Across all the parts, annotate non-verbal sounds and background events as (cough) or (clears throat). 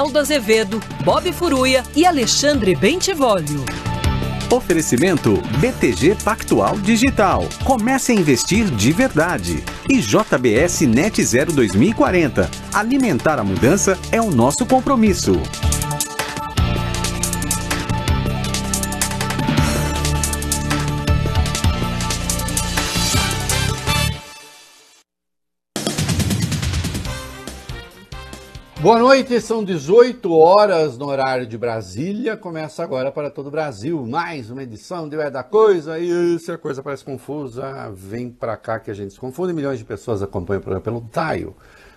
Reinaldo Azevedo, Bob Furuia e Alexandre Bentivolio. Oferecimento BTG Pactual Digital. Comece a investir de verdade. E JBS Net Zero 2040. Alimentar a mudança é o nosso compromisso. Boa noite, são 18 horas no horário de Brasília. Começa agora para todo o Brasil mais uma edição de É da Coisa. E se a coisa parece confusa, vem para cá que a gente se confunde. Milhões de pessoas acompanham o programa pelo Taio.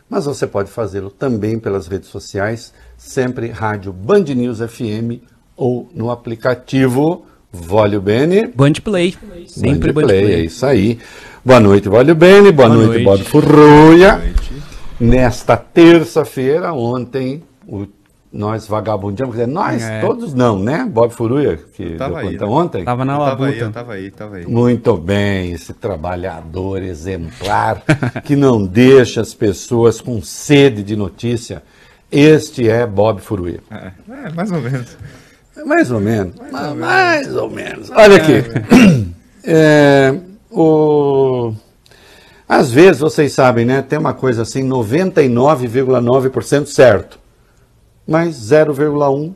Mas você pode fazê-lo também pelas redes sociais, sempre Rádio Band News FM ou no aplicativo Vólio Bene. Band Play. Sempre Band, Play. É isso aí. Boa noite, Vólio Bene. Boa, Boa noite, noite, Bob Furruia. Boa noite. Nesta terça-feira, ontem, o, nós vagabundamos, quer dizer, nós é. todos não, né? Bob Furuia, que tava deu aí, conta né? ontem. Tava na labuta. Eu tava aí, tava aí, aí. Muito bem, esse trabalhador exemplar (laughs) que não deixa as pessoas com sede de notícia. Este é Bob Furuia. É, é mais ou menos. Mais ou menos. Mais, ou, mais menos. ou menos. Olha aqui. É, (clears throat) o às vezes, vocês sabem, né? Tem uma coisa assim, 99,9% certo. Mas 0,1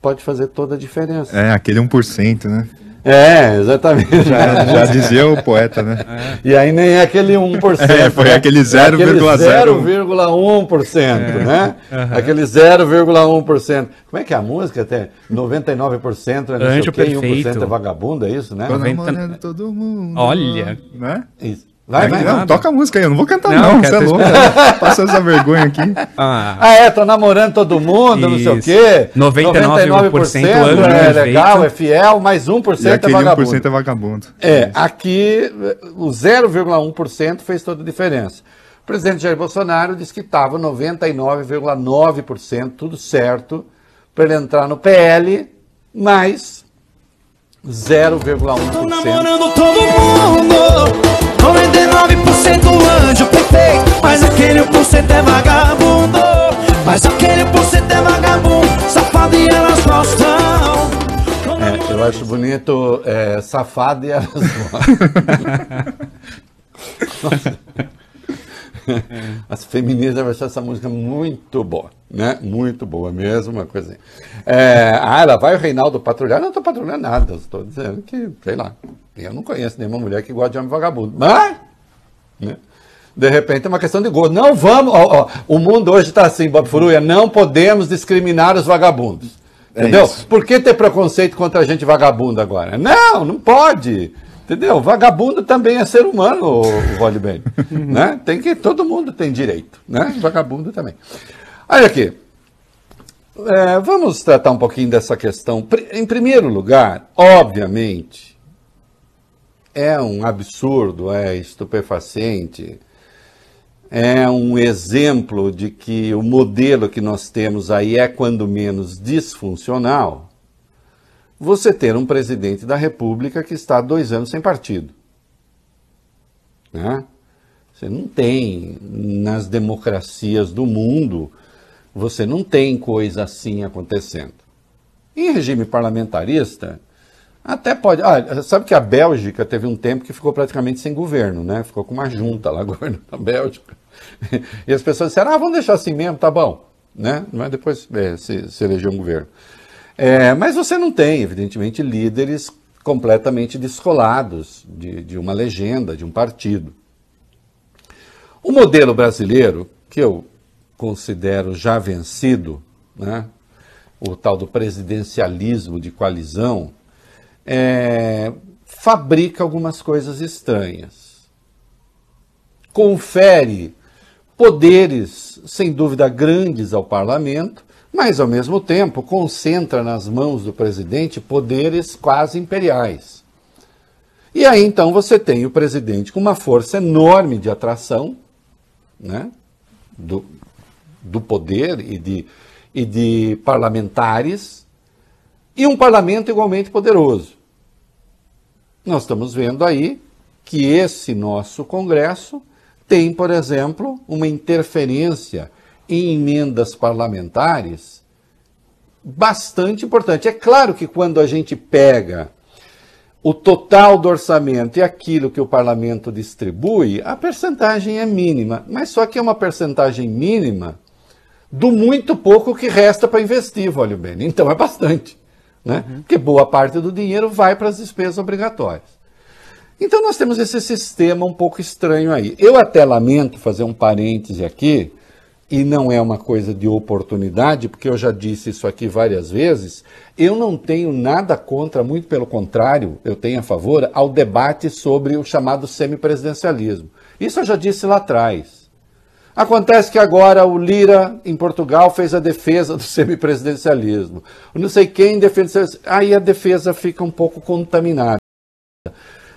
pode fazer toda a diferença. É, aquele 1%, né? É, exatamente. Já, já dizia o poeta, né? É. (laughs) E aí nem é aquele 1%. (laughs) É, foi né? aquele 0,01%, é. né? Uhum. Aquele 0,1%. Como é que é a música até? 99% é não sei o quê, 1% é vagabundo, é isso, né? Tô namorando todo mundo. Olha. Né? Isso. Vai, vai, não, toca a música aí, eu não vou cantar não, não você é louco. Passa essa vergonha aqui. (laughs) Ah. ah, é, tô namorando todo mundo, Isso. não sei o quê. 99%, 99% é legal, é fiel, mas 1% e é vagabundo. 1% é vagabundo. É, aqui o 0,1% fez toda a diferença. O presidente Jair Bolsonaro disse que estava 99,9% tudo certo para ele entrar no PL, mas 0,1%. Tô namorando todo mundo. 99% anjo perfeito, mas aquele 1% é vagabundo. Mas aquele 1% é vagabundo, safado e elas gostam. É, eu acho bonito é, safado e elas. (laughs) As feministas vão achar essa música muito boa, né? Muito boa mesmo, uma coisa assim. É, ah, ela vai o Reinaldo patrulhar? Não estou patrulhando nada, estou dizendo que, sei lá, eu não conheço nenhuma mulher que gosta de homem vagabundo. Mas, né? De repente é uma questão de gosto. Não vamos. Ó, ó, o mundo hoje está assim, Bob Furuia, não podemos discriminar os vagabundos. É entendeu? Isso. Por que ter preconceito contra a gente vagabunda agora? Não, não pode. Entendeu? Vagabundo também é ser humano, o, bem. (laughs) né? Tem que. Todo mundo tem direito. Né? Vagabundo também. Olha aqui. É, vamos tratar um pouquinho dessa questão. Em primeiro lugar, obviamente, é um absurdo, é estupefaciente, é um exemplo de que o modelo que nós temos aí é, quando menos, disfuncional. Você ter um presidente da República que está dois anos sem partido. Né? Você não tem, nas democracias do mundo, você não tem coisa assim acontecendo. Em regime parlamentarista, até pode. Ah, sabe que a Bélgica teve um tempo que ficou praticamente sem governo, né? Ficou com uma junta lá, (laughs) governo da Bélgica. E as pessoas disseram, ah, vamos deixar assim mesmo, tá bom. Né? Mas depois é, se, se elegeu um governo. É, mas você não tem, evidentemente, líderes completamente descolados de, de uma legenda, de um partido. O modelo brasileiro, que eu considero já vencido, né? o tal do presidencialismo de coalizão, é, fabrica algumas coisas estranhas. Confere poderes, sem dúvida, grandes ao parlamento, mas, ao mesmo tempo, concentra nas mãos do presidente poderes quase imperiais. E aí, então, você tem o presidente com uma força enorme de atração né, do, do poder e de, e de parlamentares, e um parlamento igualmente poderoso. Nós estamos vendo aí que esse nosso Congresso tem, por exemplo, uma interferência em emendas parlamentares bastante importante. É claro que quando a gente pega o total do orçamento e aquilo que o parlamento distribui, a percentagem é mínima, mas só que é uma percentagem mínima do muito pouco que resta para investir, vale bem. Então é bastante, né? Uhum. Porque boa parte do dinheiro vai para as despesas obrigatórias. Então nós temos esse sistema um pouco estranho aí. Eu até lamento fazer um parêntese aqui, e não é uma coisa de oportunidade, porque eu já disse isso aqui várias vezes, eu não tenho nada contra, muito pelo contrário, eu tenho a favor ao debate sobre o chamado semipresidencialismo. Isso eu já disse lá atrás. Acontece que agora o Lira, em Portugal, fez a defesa do (laughs) semipresidencialismo. Não sei quem defende. Aí a defesa fica um pouco contaminada.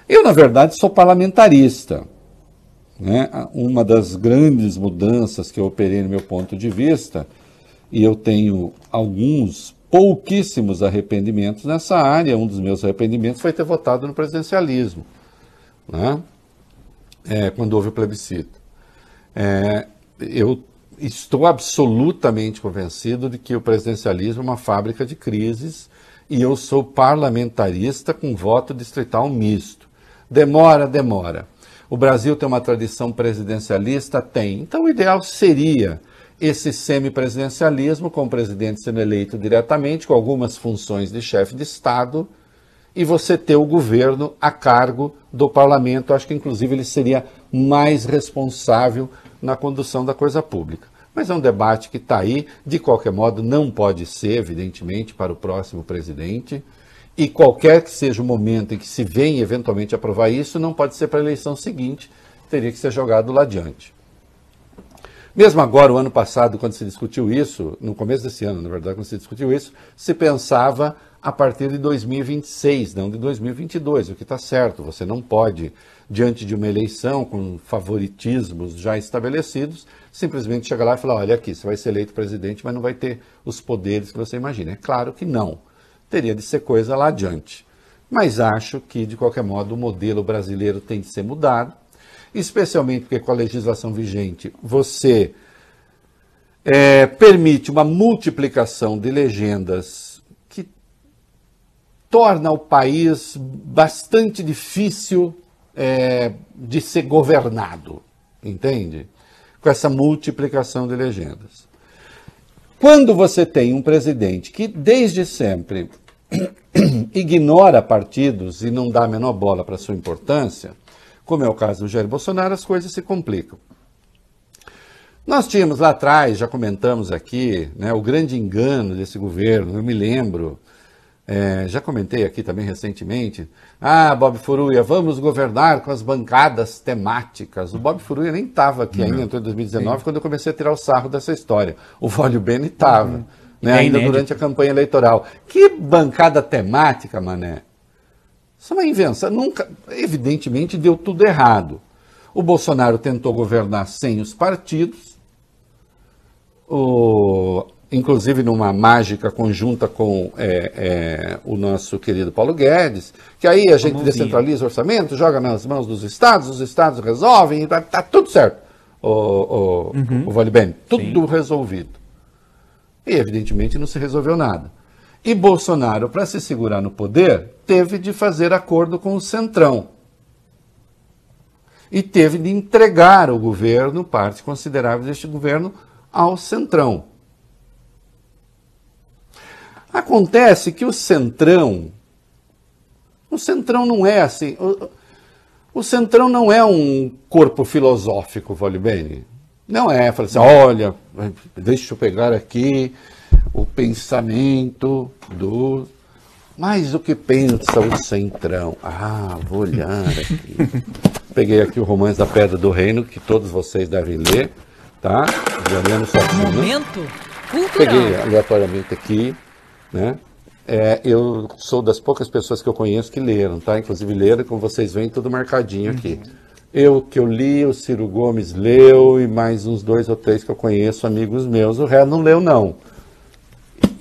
Eu, na verdade, sou parlamentarista. Né? Uma das grandes mudanças que eu operei no meu ponto de vista, e eu tenho alguns, pouquíssimos arrependimentos nessa área, um dos meus arrependimentos foi ter votado no presidencialismo, né? é, quando houve o plebiscito. É, eu estou absolutamente convencido de que o presidencialismo é uma fábrica de crises e eu sou parlamentarista com voto distrital misto. Demora, demora. O Brasil tem uma tradição presidencialista? Tem. Então, o ideal seria esse semipresidencialismo, com o presidente sendo eleito diretamente, com algumas funções de chefe de Estado, e você ter o governo a cargo do parlamento. Acho que, inclusive, ele seria mais responsável na condução da coisa pública. Mas é um debate que está aí, de qualquer modo, não pode ser, evidentemente, para o próximo presidente. E qualquer que seja o momento em que se venha eventualmente aprovar isso, não pode ser para a eleição seguinte, teria que ser jogado lá adiante. Mesmo agora, o ano passado, quando se discutiu isso, no começo desse ano, na verdade, quando se discutiu isso, se pensava a partir de 2026, não de 2022, o que está certo. Você não pode, diante de uma eleição com favoritismos já estabelecidos, simplesmente chegar lá e falar: olha aqui, você vai ser eleito presidente, mas não vai ter os poderes que você imagina. É claro que não teria de ser coisa lá adiante. Mas acho que, de qualquer modo, o modelo brasileiro tem de ser mudado, especialmente porque com a legislação vigente você é, permite uma multiplicação de legendas torna o país bastante difícil é, de ser governado, entende? Com essa multiplicação de legendas. Quando você tem um presidente que desde sempre (clears throat) ignora partidos e não dá a menor bola para sua importância, como é o caso do Jair Bolsonaro, as coisas se complicam. Nós tínhamos lá atrás, já comentamos aqui, né, o grande engano desse governo, eu me lembro, é, já comentei aqui também recentemente. Ah, Bob Furuia, vamos governar com as bancadas temáticas. O Bob Furuia nem estava aqui ainda, em 2019, Sim. quando eu comecei a tirar o sarro dessa história. O Vólio Bene estava. Uhum né, é ainda durante a campanha eleitoral. Que bancada temática, mané. Isso é uma invenção. Nunca, evidentemente, deu tudo errado. O Bolsonaro tentou governar sem os partidos, o, inclusive numa mágica conjunta com é, é, o nosso querido Paulo Guedes, que aí a gente descentraliza o orçamento, joga nas mãos dos estados, os estados resolvem, está tá tudo certo, o, o, uhum. o Vale Bem, tudo Sim. resolvido. E, evidentemente, não se resolveu nada. E Bolsonaro, para se segurar no poder, teve de fazer acordo com o Centrão. E teve de entregar o governo, parte considerável deste governo, ao Centrão. Acontece que o Centrão. O Centrão não é assim. O, o Centrão não é um corpo filosófico, vale bem. Não é, fala assim, olha, deixa eu pegar aqui o pensamento do. Mas o que pensa o centrão? Ah, vou olhar aqui. Peguei aqui o Romance da Pedra do Reino, que todos vocês devem ler, tá? Juliano Sozinho. Momento cultural. Peguei aleatoriamente aqui, né? É, eu sou das poucas pessoas que eu conheço que leram, tá? Inclusive leram, como vocês veem, tudo marcadinho aqui. Uhum. Eu que eu li, o Ciro Gomes leu e mais uns dois ou três que eu conheço, amigos meus. O resto não leu, não.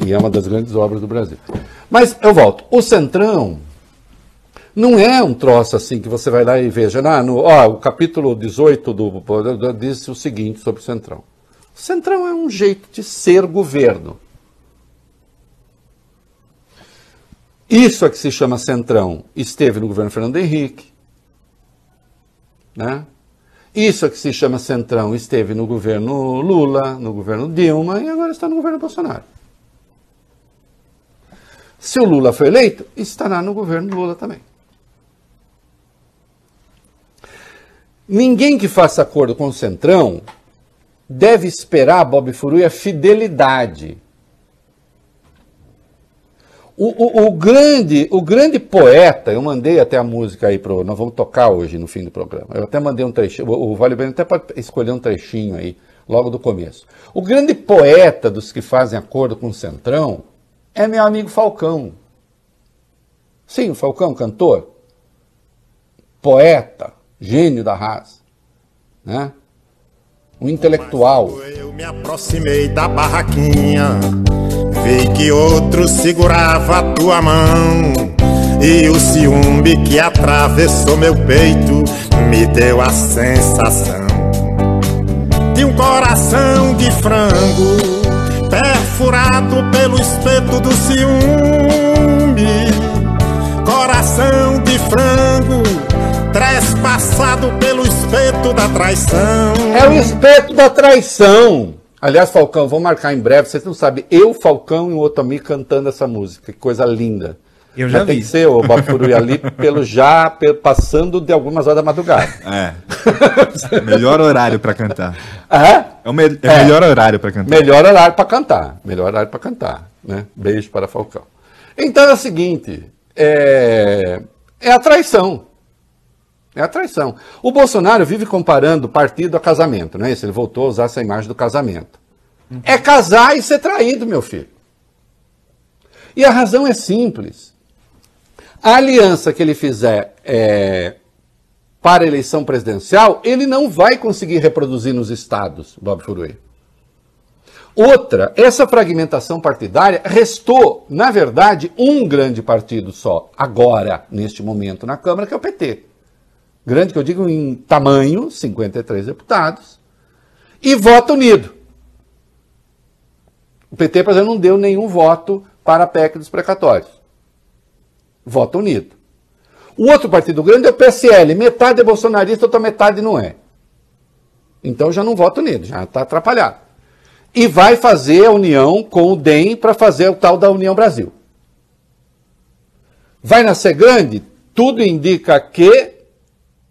E é uma das grandes obras do Brasil. Mas eu volto. O Centrão não é um troço assim que você vai lá e veja. Ah, no, ó, o capítulo 18 do, diz o seguinte sobre o Centrão. Centrão é um jeito de ser governo. Isso é que se chama Centrão. Esteve no governo Fernando Henrique. Né? Isso é que se chama Centrão. Esteve no governo Lula, no governo Dilma e agora está no governo Bolsonaro. Se o Lula foi eleito, estará no governo Lula também. Ninguém que faça acordo com o Centrão deve esperar, Bob a fidelidade o, o, o, grande, o grande poeta, eu mandei até a música aí pro. Nós vamos tocar hoje no fim do programa. Eu até mandei um trechinho. O, o Vale Bem até pode escolher um trechinho aí, logo do começo. O grande poeta dos que fazem acordo com o Centrão é meu amigo Falcão. Sim, o Falcão, cantor, poeta, gênio da raça, né? Um intelectual. Eu me aproximei da barraquinha Vi que outro segurava a tua mão E o ciúme que atravessou meu peito Me deu a sensação De um coração de frango Perfurado pelo espeto do ciúme Coração de frango Trespassado pelo espeto da traição É o espeto da traição Aliás, Falcão, vou marcar em breve. Vocês não sabem, eu, Falcão e o Otami cantando essa música. Que coisa linda. Eu já Mas vi. Tem que ser o Bafurui ali (laughs) pelo já, pelo, passando de algumas horas da madrugada. É. (laughs) melhor horário para cantar. Ah, É o me é É. melhor horário para cantar. melhor horário para cantar. Melhor horário para cantar. Né? Beijo para Falcão. Então é o seguinte: é, é a traição. É a traição. O Bolsonaro vive comparando partido a casamento, não é isso? Ele voltou a usar essa imagem do casamento. É casar e ser traído, meu filho. E a razão é simples. A aliança que ele fizer é, para a eleição presidencial, ele não vai conseguir reproduzir nos estados, Bob Furui. Outra, essa fragmentação partidária restou, na verdade, um grande partido só, agora, neste momento, na Câmara, que é o PT. Grande que eu digo em tamanho, 53 deputados, e voto unido. O PT, por exemplo, não deu nenhum voto para a PEC dos precatórios. Voto unido. O outro partido grande é o PSL. Metade é bolsonarista, outra metade não é. Então já não voto unido, já está atrapalhado. E vai fazer a união com o DEM para fazer o tal da União Brasil. Vai nascer grande? Tudo indica que.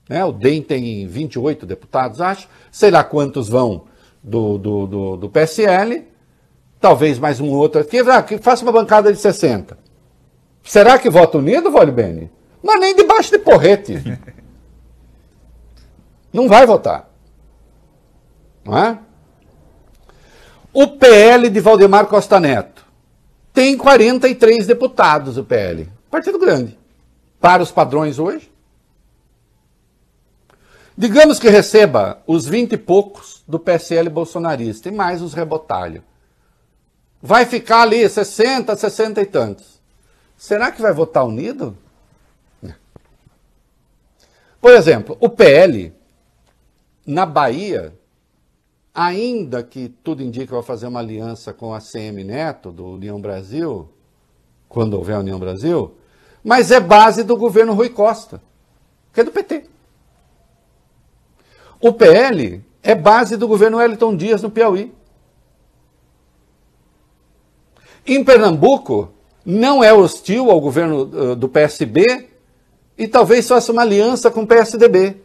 Né, o DEM tem 28 deputados, acho. Sei lá quantos vão do, do, do, do PSL. Talvez mais um outro aqui. Ah, que faça uma bancada de 60. Será que vota unido, Vale Bene? Mas nem debaixo de porrete. (laughs) Não vai votar. Não é? O PL de Valdemar Costa Neto tem 43 deputados, o PL. Partido grande. Para os padrões hoje. Digamos que receba os 20 e poucos do PSL bolsonarista e mais os rebotalhos. Vai ficar ali 60, 60 e tantos. Será que vai votar unido? Por exemplo, o PL, na Bahia, ainda que tudo indica que vai fazer uma aliança com a CM Neto, do União Brasil, quando houver União Brasil, mas é base do governo Rui Costa, que é do PT. O PL é base do governo Wellington Dias no Piauí. Em Pernambuco, não é hostil ao governo uh, do PSB e talvez faça uma aliança com o PSDB.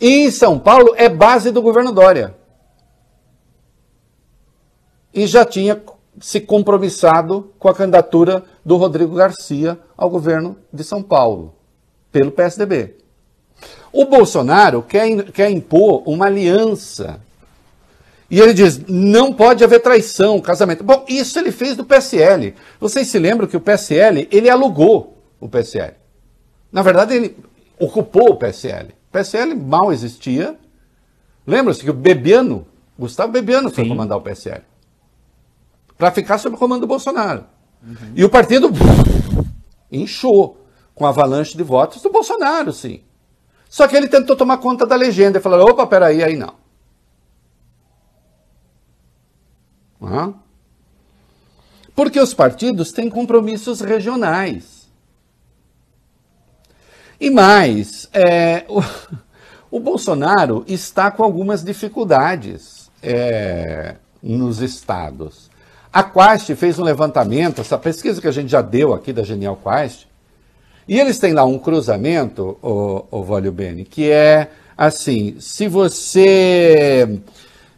E em São Paulo é base do governo Dória. E já tinha se compromissado com a candidatura do Rodrigo Garcia ao governo de São Paulo, pelo PSDB. O Bolsonaro quer, quer impor uma aliança. E ele diz: não pode haver traição, casamento. Bom, isso ele fez do PSL. Vocês se lembram que o PSL, ele alugou o PSL. Na verdade, ele ocupou o PSL. O PSL mal existia. Lembra-se que o Bebiano, Gustavo Bebiano, foi Sim. comandar o PSL. Para ficar sob o comando do Bolsonaro. E o partido inchou com a avalanche de votos do Bolsonaro, sim. Só que ele tentou tomar conta da legenda e falou: opa, peraí, aí não. Não? Porque os partidos têm compromissos regionais. E mais, é, o, (laughs) o, Bolsonaro está com algumas dificuldades é, nos estados. A Quast fez um levantamento, essa pesquisa que a gente já deu aqui da Genial Quast, e eles têm lá um cruzamento, o, o Vólio Bene, que é assim: se você.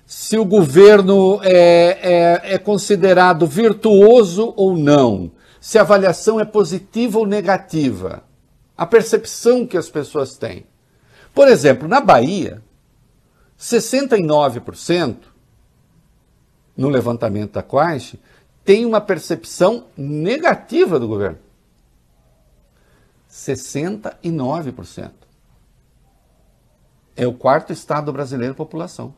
Se o governo é, é, é considerado virtuoso ou não, se a avaliação é positiva ou negativa, a percepção que as pessoas têm. Por exemplo, na Bahia, 69% no levantamento da Quaixe tem uma percepção negativa do governo. 69%. É o quarto estado brasileiro população.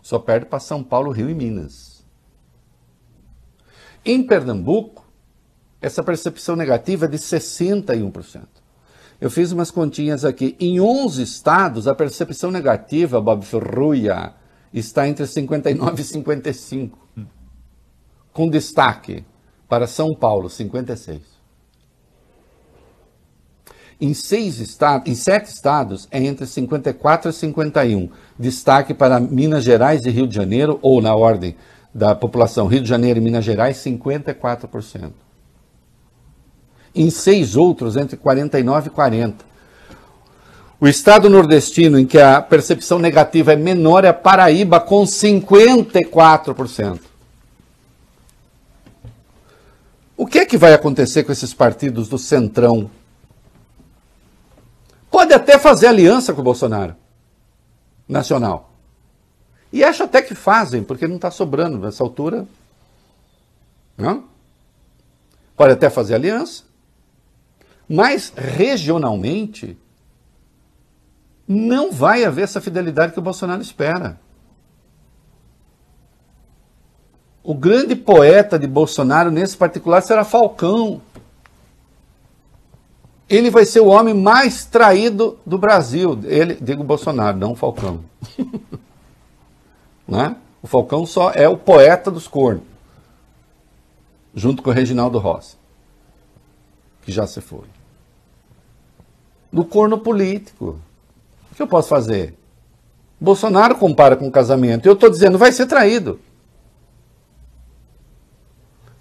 Só perde para São Paulo, Rio e Minas. Em Pernambuco, essa percepção negativa é de 61%. Eu fiz umas continhas aqui. Em 11 estados, a percepção negativa, Bob Ferruia, está entre 59 e 55. Com destaque para São Paulo, 56. Em, seis estados, em sete estados é entre 54 e 51. Destaque para Minas Gerais e Rio de Janeiro, ou na ordem da população, Rio de Janeiro e Minas Gerais, 54%. Em seis outros, entre 49 e 40. O estado nordestino em que a percepção negativa é menor é a Paraíba, com 54%. O que é que vai acontecer com esses partidos do Centrão Pode até fazer aliança com o Bolsonaro nacional. E acho até que fazem, porque não está sobrando nessa altura. Não? Pode até fazer aliança. Mas regionalmente não vai haver essa fidelidade que o Bolsonaro espera. O grande poeta de Bolsonaro, nesse particular, será Falcão ele vai ser o homem mais traído do Brasil. Ele, digo Bolsonaro, não o Falcão. (laughs) né? O Falcão só é o poeta dos cornos, junto com o Reginaldo Rossi, que já se foi. Do corno político. O que eu posso fazer? Bolsonaro compara com casamento. Eu estou dizendo, vai ser traído.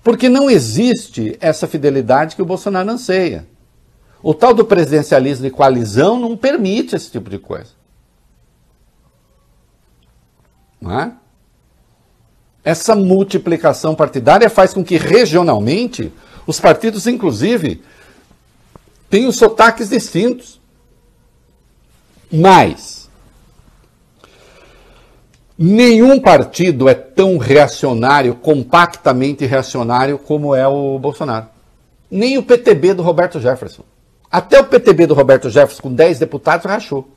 Porque não existe essa fidelidade que o Bolsonaro anseia. O tal do presidencialismo de coalizão não permite esse tipo de coisa. Não é? Essa multiplicação partidária faz com que regionalmente os partidos, inclusive, tenham sotaques distintos. Mas nenhum partido é tão reacionário, compactamente reacionário, como é o Bolsonaro. Nem o PTB do Roberto Jefferson. Até o PTB do Roberto Jefferson, com 10 deputados, rachou.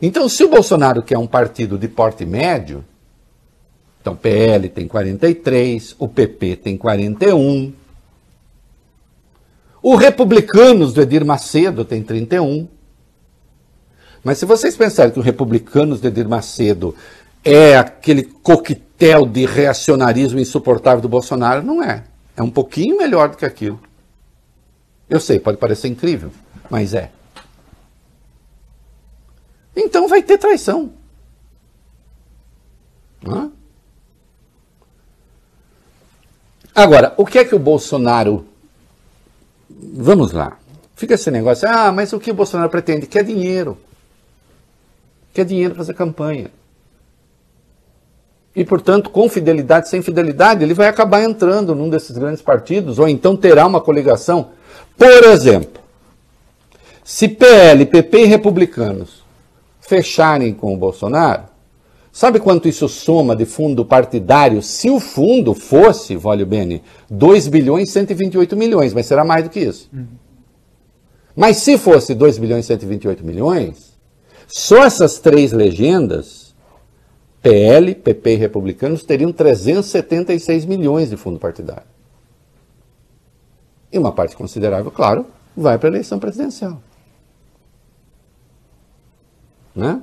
Então, se o Bolsonaro quer um partido de porte médio, então PL tem 43, o PP tem 41, o Republicanos do Edir Macedo tem 31. Mas se vocês pensarem que o Republicanos do Edir Macedo é aquele coquetel de reacionarismo insuportável do Bolsonaro, não é. É um pouquinho melhor do que aquilo. Eu sei, pode parecer incrível, mas é. Então vai ter traição. Hã? Agora, o que é que o Bolsonaro. Vamos lá. Fica esse negócio. Ah, mas o que o Bolsonaro pretende? Quer dinheiro. Quer dinheiro para fazer campanha. E, portanto, com fidelidade, sem fidelidade, ele vai acabar entrando num desses grandes partidos, ou então terá uma coligação por exemplo, se PL, PP e republicanos fecharem com o Bolsonaro, sabe quanto isso soma de fundo partidário? Se o fundo fosse, Vólio Bene, 2 bilhões e 128 milhões, mas será mais do que isso. Uhum. Mas se fosse 2 bilhões e 128 milhões, só essas três legendas, PL, PP e republicanos, teriam 376 milhões de fundo partidário. E uma parte considerável, claro, vai para a eleição presidencial. Né?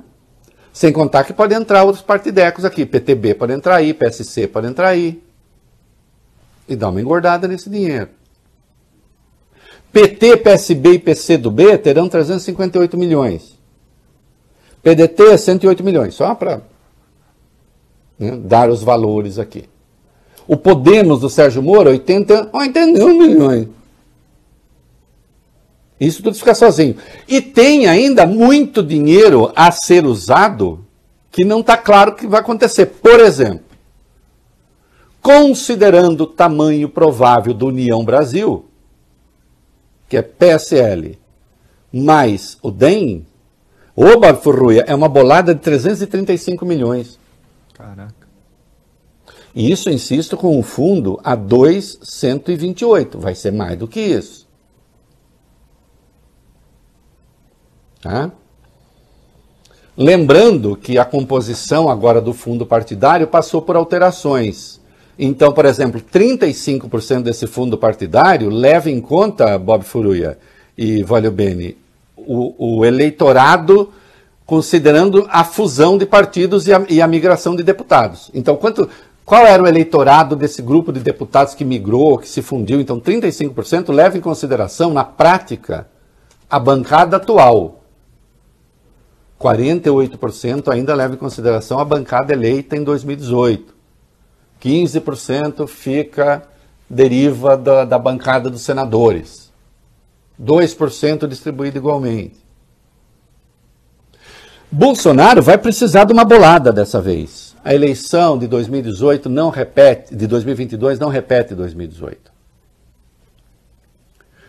Sem contar que pode entrar outros partidecos aqui. PTB pode entrar aí, PSC pode entrar aí. E dar uma engordada nesse dinheiro. PT, PSB e PCdoB terão 358 milhões. PDT, 108 milhões. Só para né, dar os valores aqui. O Podemos do Sérgio Moro, 80, 81 milhões. Isso tudo fica sozinho. E tem ainda muito dinheiro a ser usado que não está claro o que vai acontecer. Por exemplo, considerando o tamanho provável do União Brasil, que é PSL, mais o DEM, o Bafurruia é uma bolada de 335 milhões. Caraca. E isso, insisto, com um fundo a 2,128. Vai ser mais do que isso. Tá? Lembrando que a composição agora do fundo partidário passou por alterações. Então, por exemplo, 35% desse fundo partidário leva em conta, Bob Furuia e Valio Bene, o, o eleitorado considerando a fusão de partidos e a, e a, migração de deputados. Então, quanto, qual era o eleitorado desse grupo de deputados que migrou, que se fundiu? Então, 35% leva em consideração, na prática, a bancada atual. 48% ainda leva em consideração a bancada eleita em 2018. 15% fica deriva da, da bancada dos senadores. 2% distribuído igualmente. Bolsonaro vai precisar de uma bolada dessa vez. A eleição de 2018 não repete, de 2022 não repete 2018.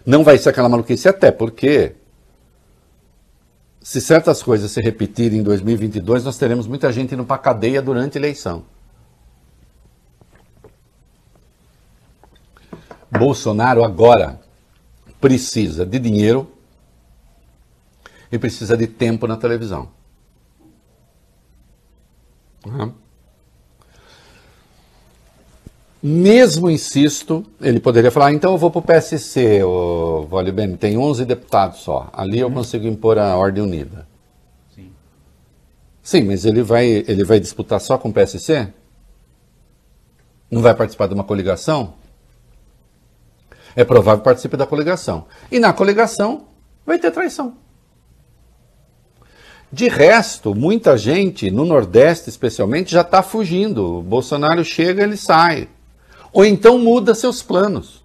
Não vai ser aquela maluquice, até porque se certas coisas se repetirem em 2022, nós teremos muita gente indo para cadeia durante a eleição. Bolsonaro agora precisa de dinheiro e precisa de tempo na televisão. Uhum. Mesmo, insisto, ele poderia falar, ah, então eu vou para o PSC, o Vale Bem, tem 11 deputados só. Ali eu uhum. consigo impor a ordem unida. Sim. Sim, mas ele vai, ele vai disputar só com o PSC? Não vai participar de uma coligação? É provável que participe da coligação. E na coligação vai ter traição. De resto, muita gente, no Nordeste especialmente, já está fugindo. O Bolsonaro chega, ele sai. Ou então muda seus planos.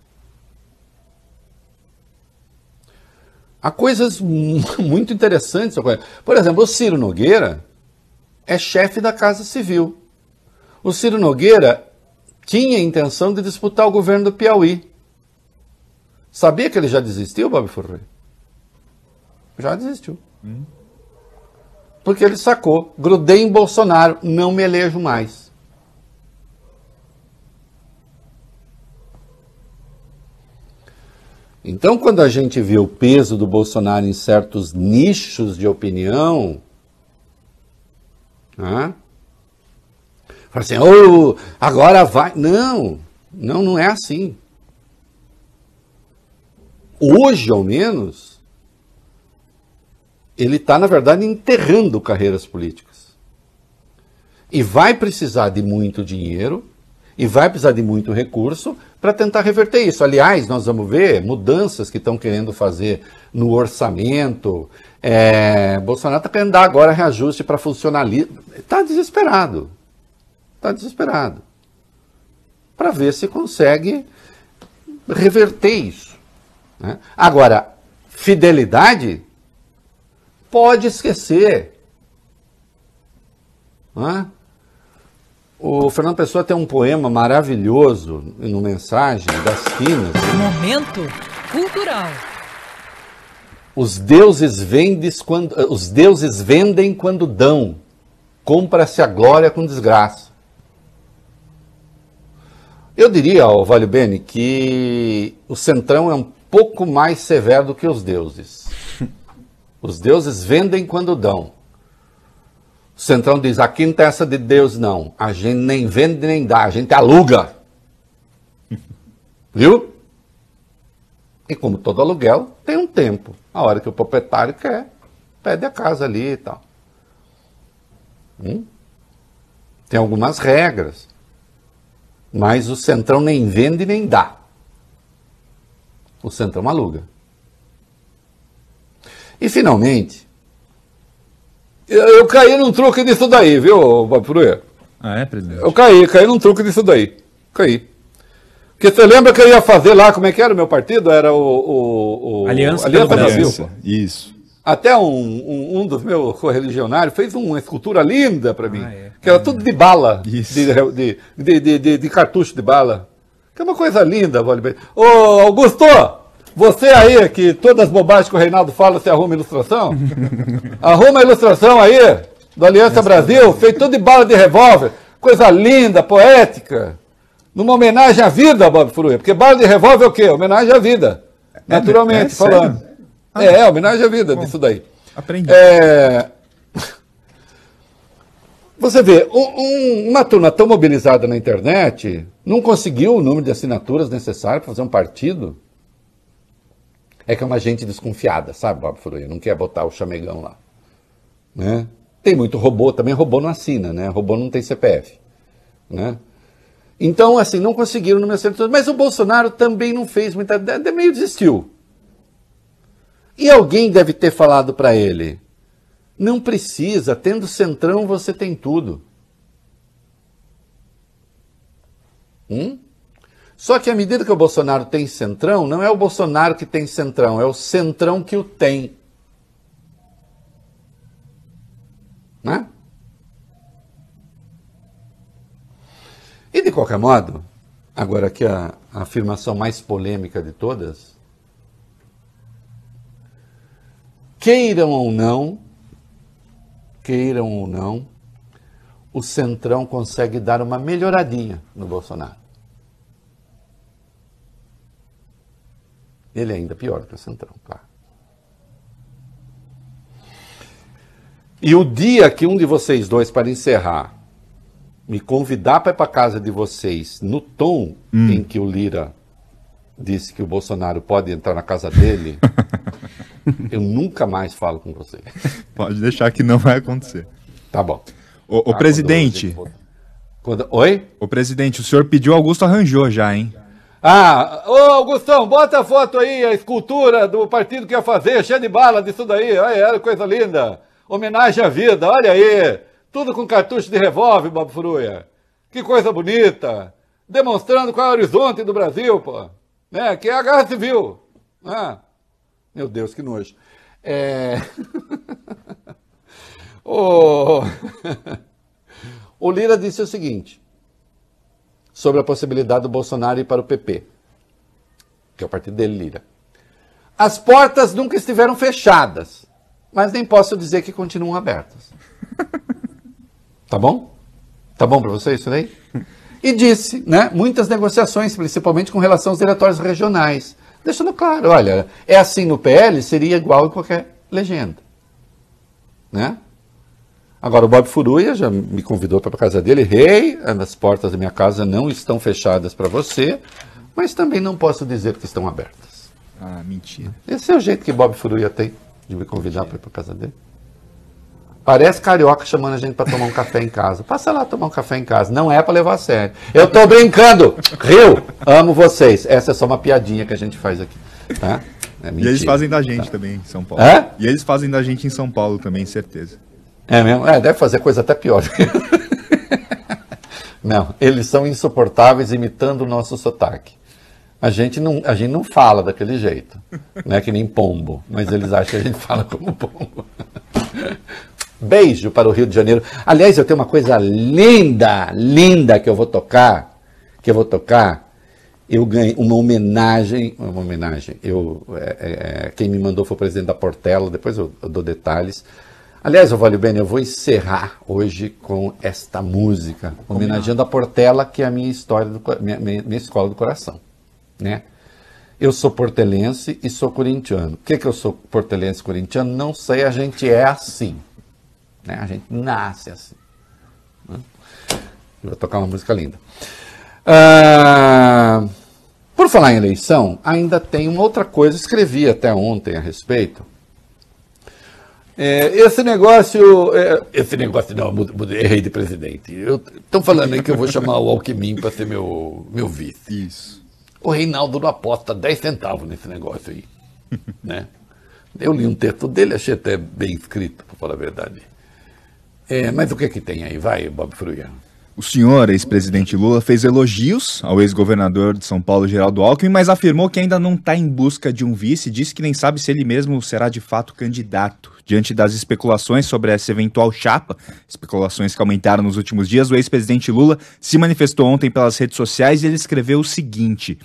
Há coisas (laughs) muito interessantes. Por exemplo, o Ciro Nogueira é chefe da Casa Civil. O Ciro Nogueira tinha a intenção de disputar o governo do Piauí. Sabia que ele já desistiu, Bob Furrey? Já desistiu. Hum. Porque ele sacou, grudei em Bolsonaro, não me elejo mais. Então, quando a gente vê o peso do Bolsonaro em certos nichos de opinião, né? fala assim, oh, agora vai. Não, não, não é assim. Hoje, ao menos, ele está, na verdade, enterrando carreiras políticas. E vai precisar de muito dinheiro e vai precisar de muito recurso para tentar reverter isso. Aliás, nós vamos ver mudanças que estão querendo fazer no orçamento. É, Bolsonaro está querendo dar agora reajuste para funcionalismo. Está desesperado. Está desesperado. Para ver se consegue reverter isso. Né? Agora, fidelidade pode esquecer. O Fernando Pessoa tem um poema maravilhoso no Mensagem das Quinas. Momento cultural. Os deuses, vendes quando, os deuses vendem quando dão, compra-se a glória com desgraça. Eu diria ao Vale Bene que o Centrão é um pouco mais severo do que os deuses. (laughs) Os deuses vendem quando dão. O Centrão diz: aqui não tem essa de Deus, não. A gente nem vende nem dá, a gente aluga. (laughs) Viu? E como todo aluguel, tem um tempo. A hora que o proprietário quer, pede a casa ali e tal. Hum? Tem algumas regras. Mas o Centrão nem vende nem dá. O Centrão aluga. E finalmente, eu, eu caí num truque disso daí, viu, Fruia? Ah, é, presidente? Eu caí, caí num truque disso daí. Caí. Porque você lembra que eu ia fazer lá, como é que era o meu partido? Era o. o, o Aliança, Aliança Brasil. Brasil. Isso. Até um, um, um dos meus correligionários fez uma escultura linda para mim. Ah, é. Que era tudo de bala. Isso. De, de, de, de, de- de cartucho de bala. Que é uma coisa linda, Vale Ô, Augusto! Você aí, que todas as bobagens que o Reinaldo fala, você arruma ilustração? (laughs) arruma a ilustração aí, do Aliança Brasil, feito tudo de bala de revólver. Coisa linda, poética. Numa homenagem à vida, Bob Furuia. Porque bala de revólver é o quê? Homenagem à vida. Naturalmente, é falando. sério? É, é, homenagem à vida disso daí. Aprendi. É, Você vê, um- uma turma tão mobilizada na internet não conseguiu o número de assinaturas necessário para fazer um partido. É que é uma gente desconfiada, sabe, Bob Furuia? Não quer botar o chamegão lá. Né? Tem muito robô, também robô não assina, né? Robô não tem CPF. Né? Então, assim, não conseguiram o número de assinaturas. Mas o Bolsonaro também não fez muita. meio desistiu. E alguém deve ter falado para ele: não precisa, tendo centrão você tem tudo. Hum? Só que à medida que o Bolsonaro tem centrão, não é o Bolsonaro que tem centrão, é o centrão que o tem. Né? E de qualquer modo, agora aqui a, a afirmação mais polêmica de todas, queiram ou não, queiram ou não, o Centrão consegue dar uma melhoradinha no Bolsonaro. Ele é ainda pior que o Centrão, claro. E o dia que um de vocês dois, para encerrar, me convidar para ir para casa de vocês no tom em que o Lira disse que o Bolsonaro pode entrar na casa dele, (laughs) eu nunca mais falo com vocês. Pode deixar que não vai acontecer. Tá bom. Ô, ô, Ah, quando presidente, for- quando- Oi? ô, presidente, o senhor pediu, Augusto arranjou já, hein? Ah, ô Augustão, bota a foto aí, a escultura do partido que ia fazer, cheia de bala disso daí. Olha, era coisa linda. Homenagem à vida, olha aí. Tudo com cartucho de revólver, Bob Furuia. Que coisa bonita. Demonstrando qual é o horizonte do Brasil, pô. Né? Que é a guerra civil. Ah, meu Deus, que nojo. É... (laughs) (laughs) o Lira disse o seguinte sobre a possibilidade do Bolsonaro ir para o PP, que é o partido dele, Lira. As portas nunca estiveram fechadas, mas nem posso dizer que continuam abertas. (laughs) Tá bom? Tá bom para você isso daí? E disse, né, muitas negociações, principalmente com relação aos diretórios regionais, deixando claro, olha, é assim no PL, seria igual em qualquer legenda. Né? Agora, o Bob Furuia já me convidou para a casa dele. Rei, as portas da minha casa não estão fechadas para você, mas também não posso dizer que estão abertas. Ah, mentira. Esse é o jeito que Bob Furuia tem de me convidar para ir para a casa dele. Parece carioca chamando a gente para tomar um café em casa. Passa lá tomar um café em casa. Não é para levar a sério. Eu tô brincando. Rio, amo vocês. Essa é só uma piadinha que a gente faz aqui. Tá? É E eles fazem da gente também em São Paulo. É? E eles fazem da gente em São Paulo também, certeza. É mesmo? É, deve fazer coisa até pior. (laughs) não, eles são insuportáveis imitando o nosso sotaque. A gente não, a gente não fala daquele jeito, né? Que nem pombo, mas eles acham que a gente fala como pombo. (laughs) Beijo para o Rio de Janeiro. Aliás, eu tenho uma coisa linda, linda que eu vou tocar, que eu vou tocar. Eu ganhei uma homenagem, uma homenagem. Eu, é, é, quem me mandou foi o presidente da Portela. Depois eu, eu dou detalhes. Aliás, Valio Bene, eu vou encerrar hoje com esta música, homenageando a Portela, que é a minha história, do, minha, minha, minha escola do coração, né? Eu sou portelense e sou corintiano. Por que, que eu sou portelense e corintiano? Não sei, a gente é assim. Né? A gente nasce assim. né? Eu vou tocar uma música linda. Ah, por falar em eleição, ainda tem uma outra coisa, escrevi até ontem a respeito. É, esse negócio. É, esse negócio não, errei de presidente. Estão falando aí que eu vou chamar o Alckmin para ser meu, meu vice. Isso. O Reinaldo não aposta 10 centavos nesse negócio aí. né? Eu li um texto dele, achei até bem escrito, para falar a verdade. É, mas o que é que tem aí? Vai, Bob Fruia. O senhor, ex-presidente Lula, fez elogios ao ex-governador de São Paulo, Geraldo Alckmin, mas afirmou que ainda não está em busca de um vice e disse que nem sabe se ele mesmo será de fato candidato. Diante das especulações sobre essa eventual chapa, especulações que aumentaram nos últimos dias, o ex-presidente Lula se manifestou ontem pelas redes sociais e ele escreveu o seguinte: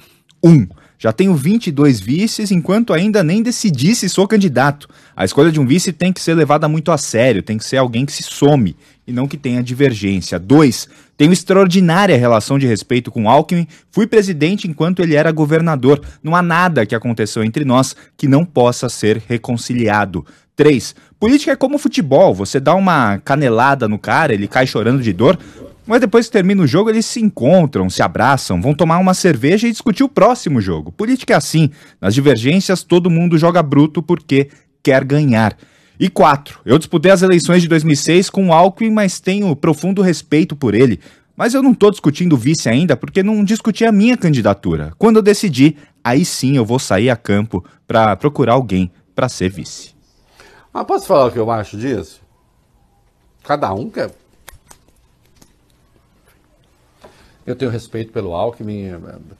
1. Um, já tenho 22 vices, enquanto ainda nem decidi se sou candidato. A escolha de um vice tem que ser levada muito a sério, tem que ser alguém que se some e não que tenha divergência. 2. Tenho extraordinária relação de respeito com Alckmin, fui presidente enquanto ele era governador. Não há nada que aconteceu entre nós que não possa ser reconciliado. 3. Política é como futebol, você dá uma canelada no cara, ele cai chorando de dor, mas depois que termina o jogo, eles se encontram, se abraçam, vão tomar uma cerveja e discutir o próximo jogo. Política é assim. Nas divergências, todo mundo joga bruto porque quer ganhar. E quatro, eu disputei as eleições de 2006 com o Alckmin, mas tenho profundo respeito por ele. Mas eu não estou discutindo vice ainda porque não discuti a minha candidatura. Quando eu decidir, aí sim eu vou sair a campo para procurar alguém para ser vice. Mas posso falar o que eu acho disso? Cada um quer Eu tenho respeito pelo Alckmin.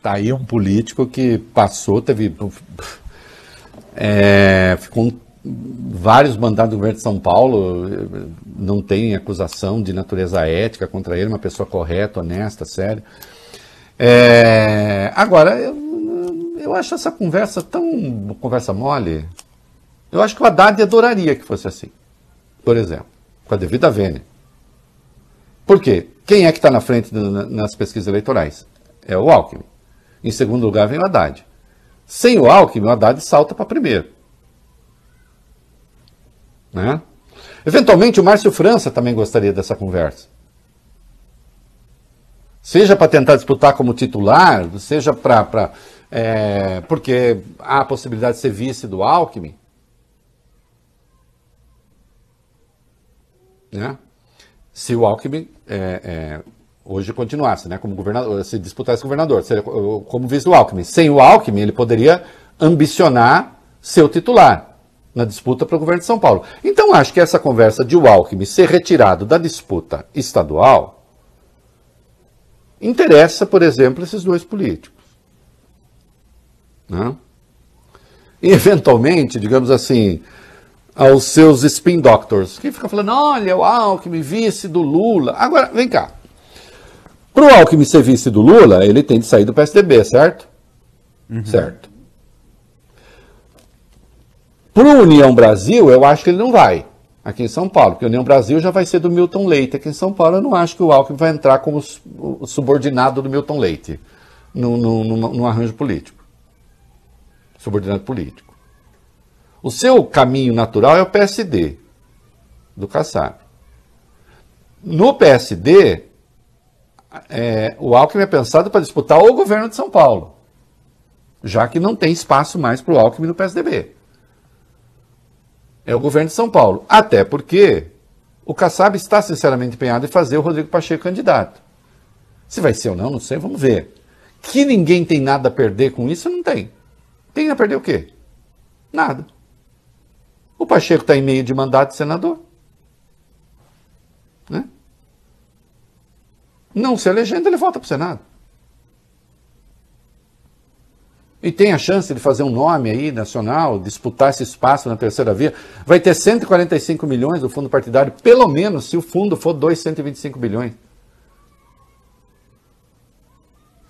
Tá aí um político que passou, teve. É, ficou vários mandatos do governo de São Paulo, não tem acusação de natureza ética contra ele, uma pessoa correta, honesta, séria. É, agora, eu, eu acho essa conversa tão. conversa mole. Eu acho que o Haddad adoraria que fosse assim. Por exemplo, com a devida vênia. Por quê? Quem é que está na frente nas pesquisas eleitorais? É o Alckmin. Em segundo lugar vem o Haddad. Sem o Alckmin, o Haddad salta para primeiro. Né? Eventualmente, o Márcio França também gostaria dessa conversa. Seja para tentar disputar como titular, seja para. É, porque há a possibilidade de ser vice do Alckmin. Né? Se o Alckmin é, é, hoje continuasse, né, como governador, se disputasse governador, seria como vice do Alckmin. Sem o Alckmin, ele poderia ambicionar ser o titular na disputa para o governo de São Paulo. Então, acho que essa conversa de o Alckmin ser retirado da disputa estadual interessa, por exemplo, esses dois políticos. Né? E, eventualmente, digamos assim, aos seus spin doctors, que ficam falando, olha, o Alckmin, vice do Lula. Agora, vem cá. Para o Alckmin ser vice do Lula, ele tem de sair do PSDB, certo? Uhum. Certo. Para o União Brasil, eu acho que ele não vai, aqui em São Paulo, porque o União Brasil já vai ser do Milton Leite. Aqui em São Paulo, eu não acho que o Alckmin vai entrar como subordinado do Milton Leite no, no arranjo político. Subordinado político. O seu caminho natural é o PSD, do Kassab. No PSD, é, o Alckmin é pensado para disputar o governo de São Paulo, já que não tem espaço mais para o Alckmin no PSDB. É o governo de São Paulo. Até porque o Kassab está sinceramente empenhado em fazer o Rodrigo Pacheco candidato. Se vai ser ou não, não sei, vamos ver. Que ninguém tem nada a perder com isso, não tem. Tem a perder o quê? Nada. O Pacheco está em meio de mandato de senador. Né? Não se elegendo, ele volta para o Senado. E tem a chance de fazer um nome aí nacional, disputar esse espaço na terceira via. Vai ter 145 milhões do fundo partidário, pelo menos se o fundo for 225 bilhões.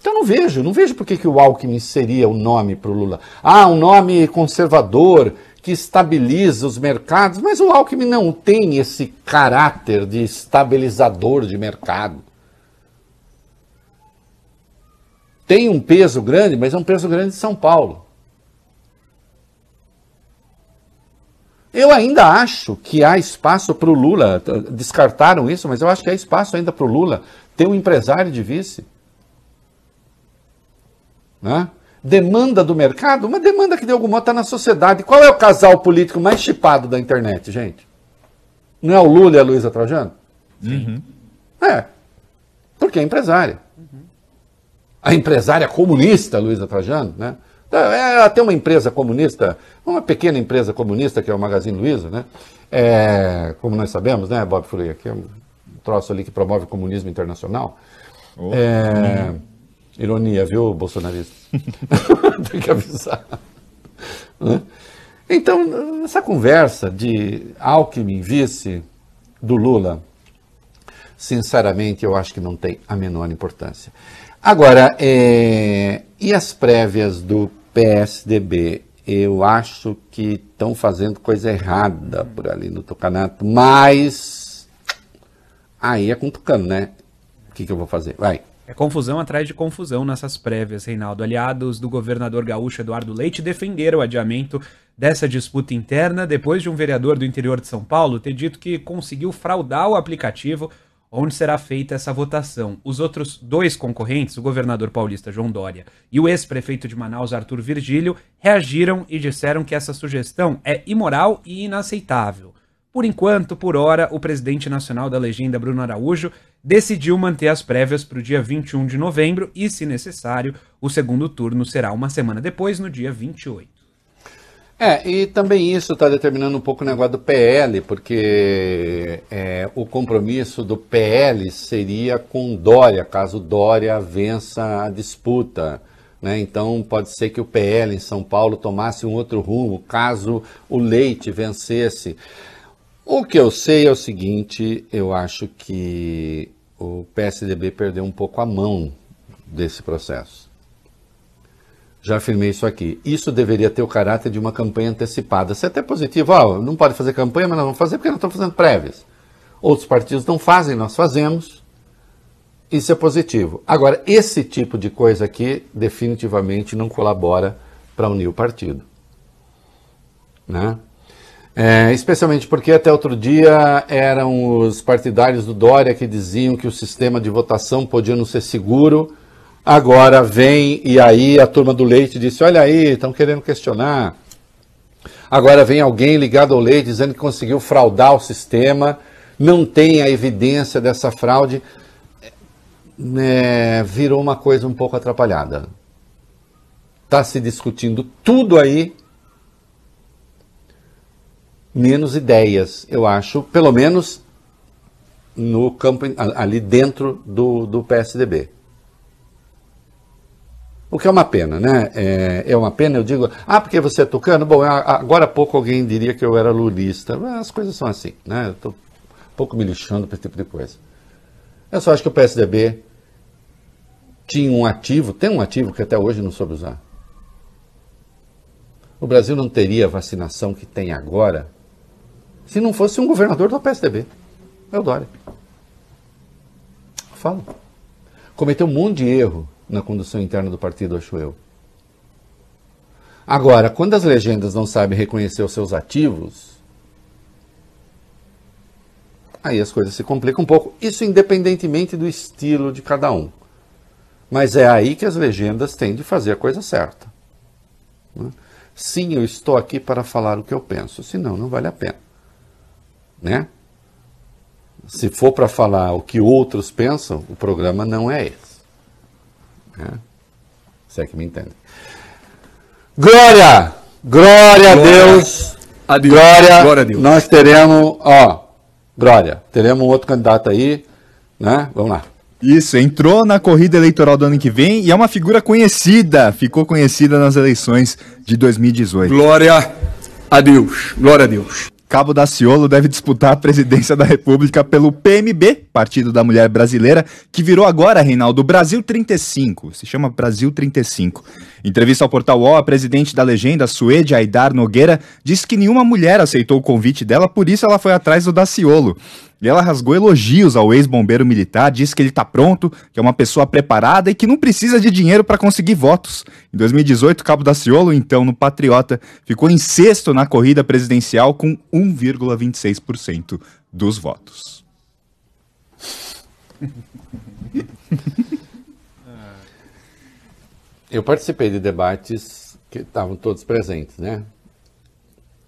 Então não vejo, não vejo por que, que o Alckmin seria o nome para o Lula. Ah, um nome conservador, que estabiliza os mercados, mas o Alckmin não tem esse caráter de estabilizador de mercado. Tem um peso grande, mas é um peso grande de São Paulo. Eu ainda acho que há espaço para o Lula, descartaram isso, mas eu acho que há espaço ainda para o Lula ter um empresário de vice. Né? Demanda do mercado, uma demanda que de algum modo está na sociedade. Qual é o casal político mais chipado da internet, gente? Não é o Lula e a Luísa Trajano? É. Porque é empresária. A empresária comunista, Luísa Trajano, né? É, tem uma empresa comunista, uma pequena empresa comunista, que é o Magazine Luiza, né? É, como nós sabemos, né, Bob Furia, que é um troço ali que promove o comunismo internacional. Oh, é, ironia, viu, bolsonarista? (laughs) tem que avisar. Né? Então, essa conversa de Alckmin vice do Lula, sinceramente, eu acho que não tem a menor importância. Agora, é, e as prévias do PSDB? Eu acho que estão fazendo coisa errada por ali no Tocanato, mas aí é com Tucano, né? O que, que eu vou fazer? Vai. É confusão atrás de confusão nessas prévias, Reinaldo. Aliados do governador gaúcho Eduardo Leite defenderam o adiamento dessa disputa interna depois de um vereador do interior de São Paulo ter dito que conseguiu fraudar o aplicativo onde será feita essa votação. Os outros dois concorrentes, o governador paulista João Dória e o ex-prefeito de Manaus Arthur Virgílio, reagiram e disseram que essa sugestão é imoral e inaceitável. Por enquanto, por hora, o presidente nacional da legenda, Bruno Araújo, decidiu manter as prévias para o dia 21 de novembro e, se necessário, o segundo turno será uma semana depois, no dia 28. É, e também isso está determinando um pouco o negócio do PL, porque é, o compromisso do PL seria com Dória, caso Dória vença a disputa. Né? Então pode ser que o PL em São Paulo tomasse um outro rumo, caso o Leite vencesse. O que eu sei é o seguinte: eu acho que o PSDB perdeu um pouco a mão desse processo. Já afirmei isso aqui. Isso deveria ter o caráter de uma campanha antecipada. Isso é até positivo. Ah, não pode fazer campanha, mas nós vamos fazer porque nós estamos fazendo prévias. Outros partidos não fazem, nós fazemos. Isso é positivo. Agora, esse tipo de coisa aqui definitivamente não colabora para unir o partido. Né? É, especialmente porque até outro dia eram os partidários do Dória que diziam que o sistema de votação podia não ser seguro Agora vem, e aí a turma do leite disse: olha aí, estão querendo questionar. Agora vem alguém ligado ao leite dizendo que conseguiu fraudar o sistema, não tem a evidência dessa fraude. É, virou uma coisa um pouco atrapalhada. Está se discutindo tudo aí, menos ideias, eu acho, pelo menos no campo ali dentro do, do PSDB. O que é uma pena, né? É, é uma pena, eu digo, ah, porque você é tucano? Bom, agora há pouco alguém diria que eu era lulista. As coisas são assim, né? Eu estou um pouco me lixando para esse tipo de coisa. Eu só acho que o PSDB tinha um ativo, tem um ativo que até hoje não soube usar. O Brasil não teria a vacinação que tem agora se não fosse um governador do PSDB. É o Dória. Falo. Cometeu um monte de erro na condução interna do partido, acho eu. Agora, quando as legendas não sabem reconhecer os seus ativos, aí as coisas se complicam um pouco. Isso independentemente do estilo de cada um. Mas é aí que as legendas têm de fazer a coisa certa. Né? Sim, eu estou aqui para falar o que eu penso, senão não vale a pena. Né? Se for para falar o que outros pensam, o programa não é esse. Né? Se é que me entende. Glória! Glória a Deus! A Deus. Glória, Glória a Deus. Nós teremos, ó, Glória, teremos um outro candidato aí, né? Vamos lá. Isso, entrou na corrida eleitoral do ano que vem e é uma figura conhecida, ficou conhecida nas eleições de 2018. Glória a Deus. Glória a Deus. Cabo Daciolo deve disputar a presidência da República pelo PMB, Partido da Mulher Brasileira, que virou agora, Reinaldo, Brasil 35. Se chama Brasil 35. Em entrevista ao portal UOL, a presidente da legenda, Suede Aidar Nogueira, disse que nenhuma mulher aceitou o convite dela, por isso ela foi atrás do Daciolo. E ela rasgou elogios ao ex-bombeiro militar, disse que ele está pronto, que é uma pessoa preparada e que não precisa de dinheiro para conseguir votos. Em 2018, Cabo Daciolo, então no Patriota, ficou em sexto na corrida presidencial com 1,26% dos votos. Eu participei de debates que estavam todos presentes, né?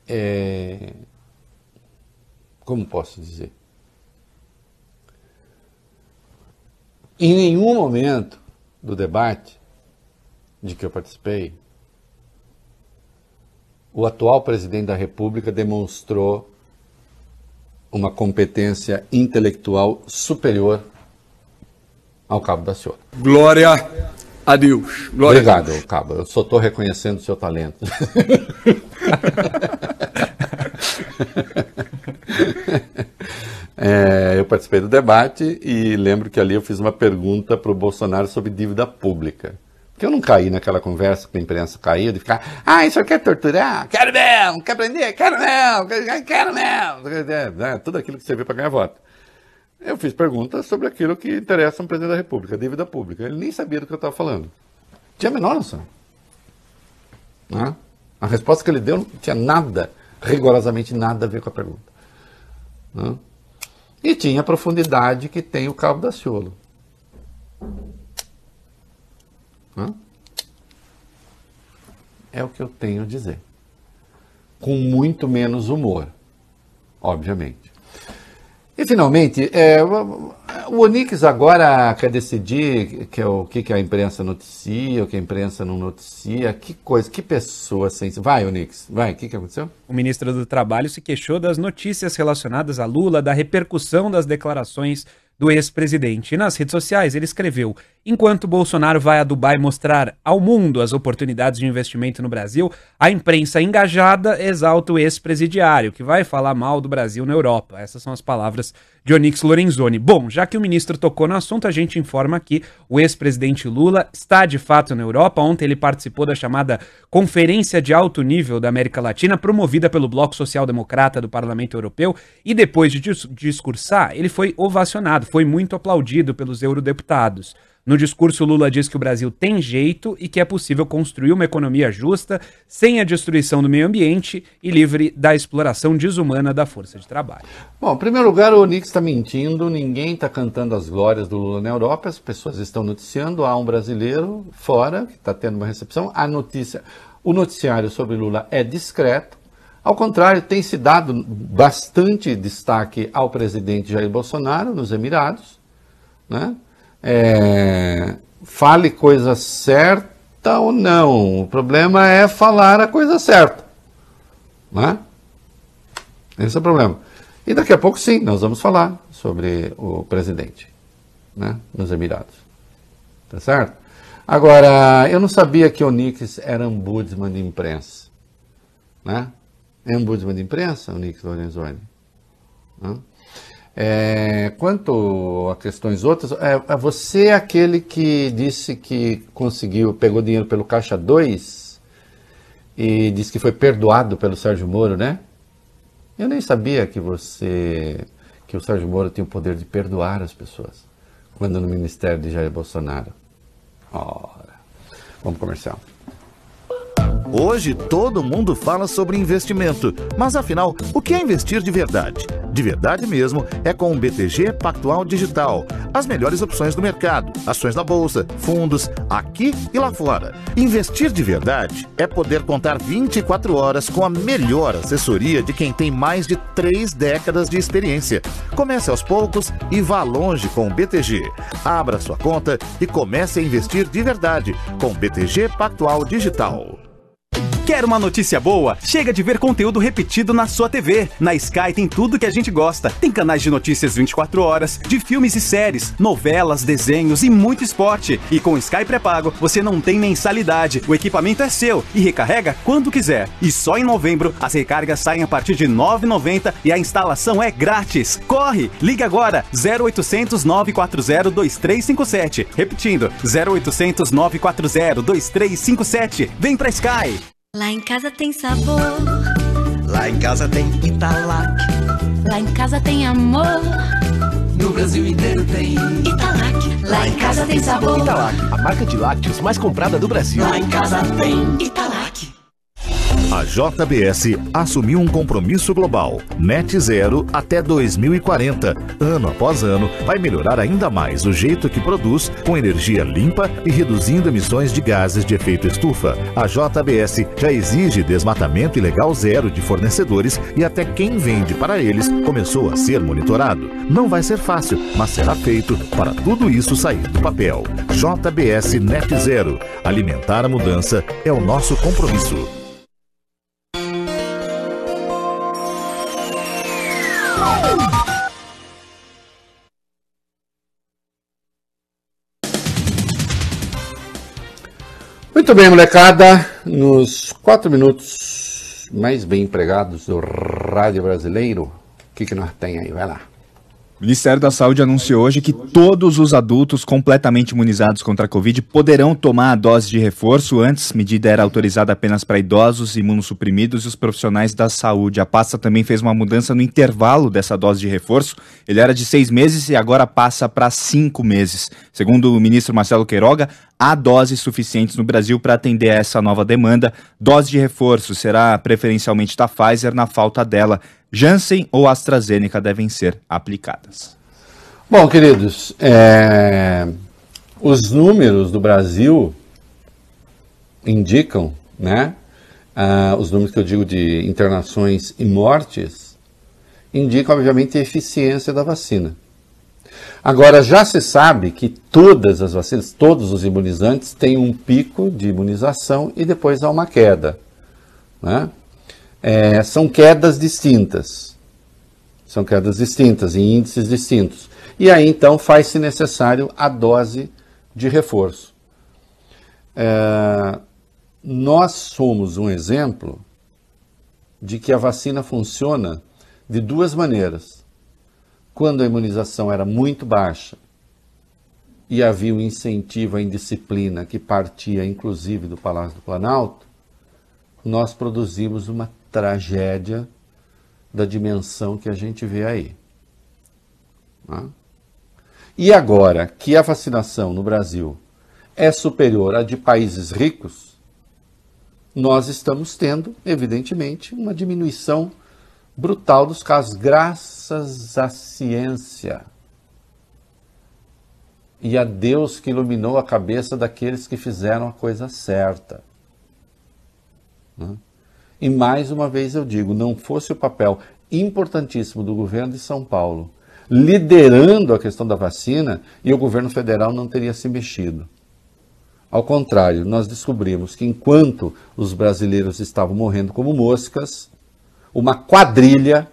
É... como posso dizer? Em nenhum momento do debate de que eu participei, o atual presidente da República demonstrou uma competência intelectual superior ao Cabo da Ciolo. Glória a Deus. Glória a Obrigado, Cabo. Eu só estou reconhecendo o seu talento. (laughs) É, eu participei do debate e lembro que ali eu fiz uma pergunta para o Bolsonaro sobre dívida pública. Porque eu não caí naquela conversa que a imprensa caiu de ficar, ah, isso quer torturar? Quero mesmo, quer prender? Quero mesmo, quero- mesmo. É, Tudo aquilo que serviu para ganhar voto. Eu fiz perguntas sobre aquilo que interessa um presidente da República, dívida pública. Ele nem sabia do que eu estava falando. Tinha a menor noção. Né? A resposta que ele deu não tinha nada, rigorosamente nada a ver com a pergunta. Né? E tinha a profundidade que tem o Cabo da Ciolo. É o que eu tenho a dizer. Com muito menos humor, obviamente. E finalmente, é, o Onix agora quer decidir que é o que, que a imprensa noticia, o que a imprensa não noticia. Que coisa, que pessoa sensível. Vai, Onix, vai, o que, que aconteceu? O ministro do Trabalho se queixou das notícias relacionadas a Lula, da repercussão das declarações do ex-presidente. Nas redes sociais ele escreveu: Enquanto Bolsonaro vai a Dubai mostrar ao mundo as oportunidades de investimento no Brasil, a imprensa engajada exalta o ex-presidiário, que vai falar mal do Brasil na Europa. Essas são as palavras de Onyx Lorenzoni. Bom, já que o ministro tocou no assunto, a gente informa que o ex-presidente Lula está de fato na Europa. Ontem ele participou da chamada Conferência de Alto Nível da América Latina, promovida pelo Bloco Social Democrata do Parlamento Europeu, e depois de dis- discursar, ele foi ovacionado, foi muito aplaudido pelos eurodeputados. No discurso, Lula diz que o Brasil tem jeito e que é possível construir uma economia justa, sem a destruição do meio ambiente e livre da exploração desumana da força de trabalho. Bom, em primeiro lugar, o Onix está mentindo, ninguém está cantando as glórias do Lula na Europa, as pessoas estão noticiando, há um brasileiro fora que está tendo uma recepção, a notícia, o noticiário sobre Lula é discreto, ao contrário, tem se dado bastante destaque ao presidente Jair Bolsonaro nos Emirados, né? É, fale coisa certa ou não, o problema é falar a coisa certa, né? Esse é o problema. E daqui a pouco, sim, nós vamos falar sobre o presidente né, nos Emirados. Tá certo? Agora, eu não sabia que o Onix era ombudsman de imprensa. Né? É ombudsman de imprensa, Onix Lorenzoni? Né? É, quanto a questões outras, é, é você aquele que disse que conseguiu, pegou dinheiro pelo Caixa 2 e disse que foi perdoado pelo Sérgio Moro, né? Eu nem sabia que você, que o Sérgio Moro tinha o poder de perdoar as pessoas, quando no ministério de Jair Bolsonaro. Ora, vamos comercial. Hoje todo mundo fala sobre investimento, mas afinal, o que é investir de verdade? De verdade mesmo é com o BTG Pactual Digital. As melhores opções do mercado, ações na bolsa, fundos, aqui e lá fora. Investir de verdade é poder contar 24 horas com a melhor assessoria de quem tem mais de três décadas de experiência. Comece aos poucos e vá longe com o BTG. Abra sua conta e comece a investir de verdade com o BTG Pactual Digital. Quer uma notícia boa? Chega de ver conteúdo repetido na sua TV. Na Sky tem tudo que a gente gosta. Tem canais de notícias 24 horas, de filmes e séries, novelas, desenhos e muito esporte. E com Sky pré-pago, você não tem mensalidade. O equipamento é seu e recarrega quando quiser. E só em novembro, as recargas saem a partir de R$ 9,90 e a instalação é grátis. Corre! Ligue agora 0800 940 2357. Repetindo, 0800 940 2357. Vem pra Sky! Lá em casa tem sabor, Lá em casa tem Italac. lá em casa tem amor. No Brasil inteiro tem Italac, lá em casa tem sabor. Italac, a marca de lácteos mais comprada do Brasil. Lá em casa tem Italac. A JBS assumiu um compromisso global, net zero até 2040. Ano após ano, vai melhorar ainda mais o jeito que produz com energia limpa e reduzindo emissões de gases de efeito estufa. A JBS já exige desmatamento ilegal zero de fornecedores e até quem vende para eles começou a ser monitorado. Não vai ser fácil, mas será feito para tudo isso sair do papel. JBS Net Zero. Alimentar a mudança é o nosso compromisso. Muito bem, molecada. Nos quatro minutos mais bem empregados do rádio brasileiro, o que, que nós tem aí? Vai lá. Ministério da Saúde anunciou hoje que todos os adultos completamente imunizados contra a Covid poderão tomar a dose de reforço. Antes, medida era autorizada apenas para idosos, imunossuprimidos e os profissionais da saúde. A pasta também fez uma mudança no intervalo dessa dose de reforço. Ele era de seis meses e agora passa para cinco meses. Segundo o ministro Marcelo Queiroga, há doses suficientes no Brasil para atender a essa nova demanda. Dose de reforço será preferencialmente da Pfizer na falta dela. Janssen ou AstraZeneca devem ser aplicadas. Bom, queridos, é, os números do Brasil indicam, né? ah, os números que eu digo de internações e mortes, indicam, obviamente, a eficiência da vacina. Agora, já se sabe que todas as vacinas, todos os imunizantes, têm um pico de imunização e depois há uma queda. Né? É, são quedas distintas. São quedas distintas, em índices distintos. E aí, então, faz-se necessário a dose de reforço. É, nós somos um exemplo de que a vacina funciona de duas maneiras. Quando a imunização era muito baixa e havia um incentivo à indisciplina que partia inclusive do Palácio do Planalto, nós produzimos uma tragédia da dimensão que a gente vê aí. Né? E agora que a vacinação no Brasil é superior à de países ricos, nós estamos tendo, evidentemente, uma diminuição brutal dos casos, graças à ciência. E a Deus que iluminou a cabeça daqueles que fizeram a coisa certa. Né? E mais uma vez eu digo, não fosse o papel importantíssimo do governo de São Paulo liderando a questão da vacina e o governo federal não teria se mexido. Ao contrário, nós descobrimos que enquanto os brasileiros estavam morrendo como moscas, uma quadrilha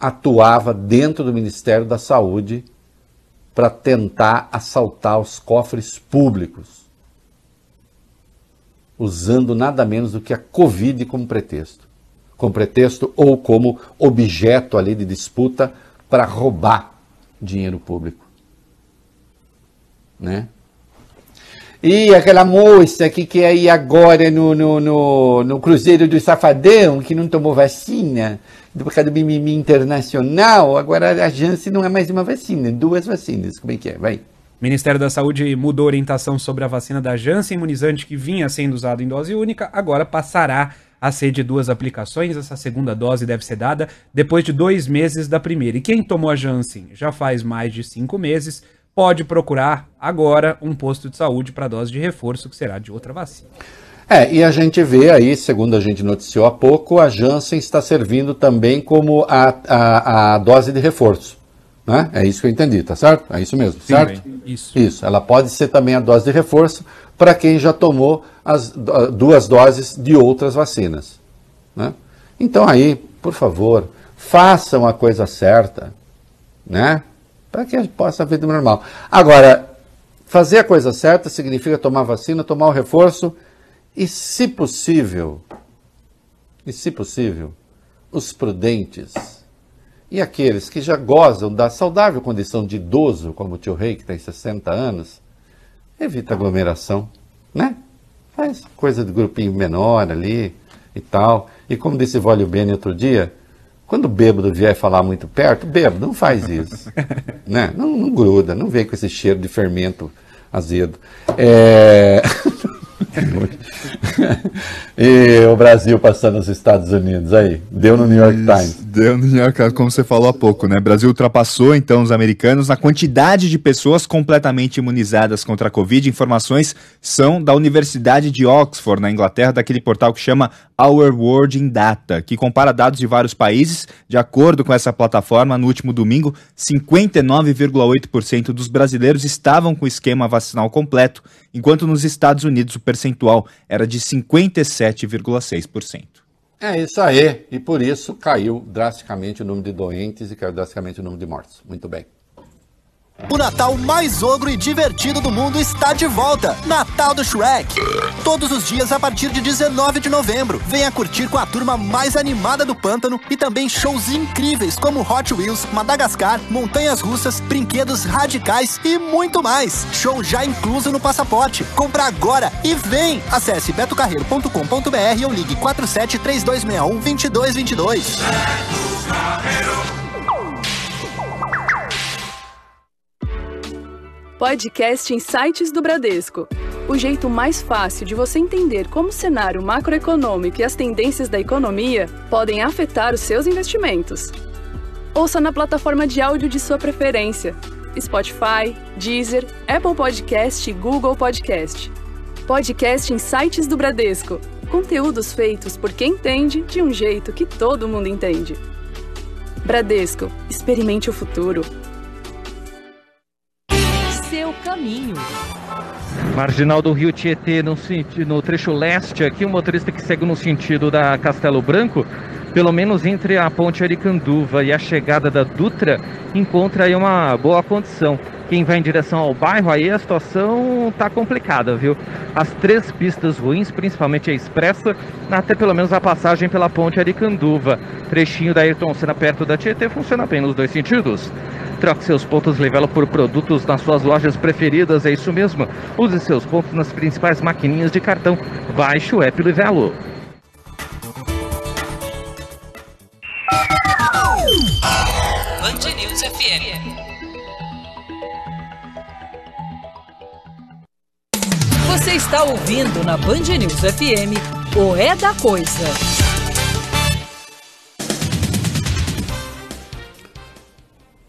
atuava dentro do Ministério da Saúde para tentar assaltar os cofres públicos usando nada menos do que a Covid como pretexto. Como pretexto ou como objeto ali de disputa para roubar dinheiro público. Né? E aquela moça que quer ir agora no, no, no, no Cruzeiro do Safadão, que não tomou vacina, por causa do mimimi internacional, agora a Janssen não é mais uma vacina, duas vacinas. Como é que é? Vai. O Ministério da Saúde mudou a orientação sobre a vacina da Janssen, imunizante que vinha sendo usado em dose única, agora passará a ser de duas aplicações. Essa segunda dose deve ser dada depois de dois meses da primeira. E quem tomou a Janssen já faz mais de cinco meses pode procurar agora um posto de saúde para dose de reforço, que será de outra vacina. É, e a gente vê aí, segundo a gente noticiou há pouco, a Janssen está servindo também como a, a, a dose de reforço. Né? É isso que eu entendi, tá certo? É isso mesmo, Sim, certo? Bem, isso. Isso. Ela pode ser também a dose de reforço para quem já tomou as duas doses de outras vacinas. Né? Então aí, por favor, façam a coisa certa, né? Para que possa haver de normal. Agora, fazer a coisa certa significa tomar vacina, tomar o reforço e, se possível, e se possível, os prudentes e aqueles que já gozam da saudável condição de idoso, como o tio Rei, que tem 60 anos, evita aglomeração, né? Faz coisa de grupinho menor ali e tal. E como disse Vólio Bene outro dia, quando o bêbado vier falar muito perto, bêbado, não faz isso. (laughs) né? Não, não, gruda, não vem com esse cheiro de fermento azedo. É... (laughs) (laughs) e o Brasil passando os Estados Unidos aí. Deu no New York Times. Deu no New York Times, como você falou há pouco, né? Brasil ultrapassou então os americanos na quantidade de pessoas completamente imunizadas contra a Covid. Informações são da Universidade de Oxford, na Inglaterra, daquele portal que chama Our World in Data, que compara dados de vários países. De acordo com essa plataforma, no último domingo, 59,8% dos brasileiros estavam com o esquema vacinal completo, enquanto nos Estados Unidos o percentual era de 57,6%. É isso aí, e por isso caiu drasticamente o número de doentes e caiu drasticamente o número de mortes. Muito bem. O Natal mais ogro e divertido do mundo está de volta. Natal do Shrek. Todos os dias a partir de 19 de novembro. Venha curtir com a turma mais animada do pântano e também shows incríveis como Hot Wheels, Madagascar, montanhas russas, brinquedos radicais e muito mais. Show já incluso no passaporte. Compra agora e vem. Acesse betocarreiro.com.br ou ligue 47 3261 2222. Beto Carreiro. Podcast Insights do Bradesco. O jeito mais fácil de você entender como o cenário macroeconômico e as tendências da economia podem afetar os seus investimentos. Ouça na plataforma de áudio de sua preferência: Spotify, Deezer, Apple Podcast e Google Podcast. Podcast Insights do Bradesco. Conteúdos feitos por quem entende de um jeito que todo mundo entende. Bradesco, experimente o futuro seu caminho. Marginal do Rio Tietê, no, no trecho leste, aqui o um motorista que segue no sentido da Castelo Branco, pelo menos entre a ponte Aricanduva e a chegada da Dutra, encontra aí uma boa condição. Quem vai em direção ao bairro, aí a situação tá complicada, viu? As três pistas ruins, principalmente a expressa, até pelo menos a passagem pela ponte Aricanduva. Trechinho da Ayrton Senna perto da Tietê funciona bem nos dois sentidos. Troque seus pontos Livelo por produtos nas suas lojas preferidas, é isso mesmo. Use seus pontos nas principais maquininhas de cartão. Baixe o app Livelo. Band News FM. Você está ouvindo na Band News FM o É da Coisa.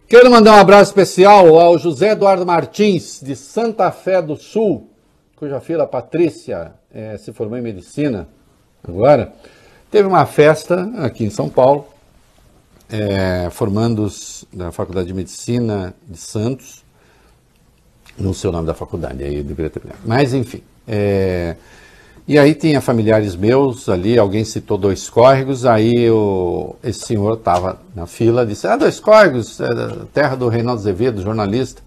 Quero mandar um abraço especial ao José Eduardo Martins, de Santa Fé do Sul, cuja filha Patrícia é, se formou em medicina agora. Teve uma festa aqui em São Paulo, é, formandos da Faculdade de Medicina de Santos. Não sei o nome da faculdade, aí eu deveria ter. Mas, enfim. É, e aí tinha familiares meus ali, alguém citou dois córregos, aí o, esse senhor estava na fila, disse, ah, dois córregos, é terra do Reinaldo Azevedo, jornalista.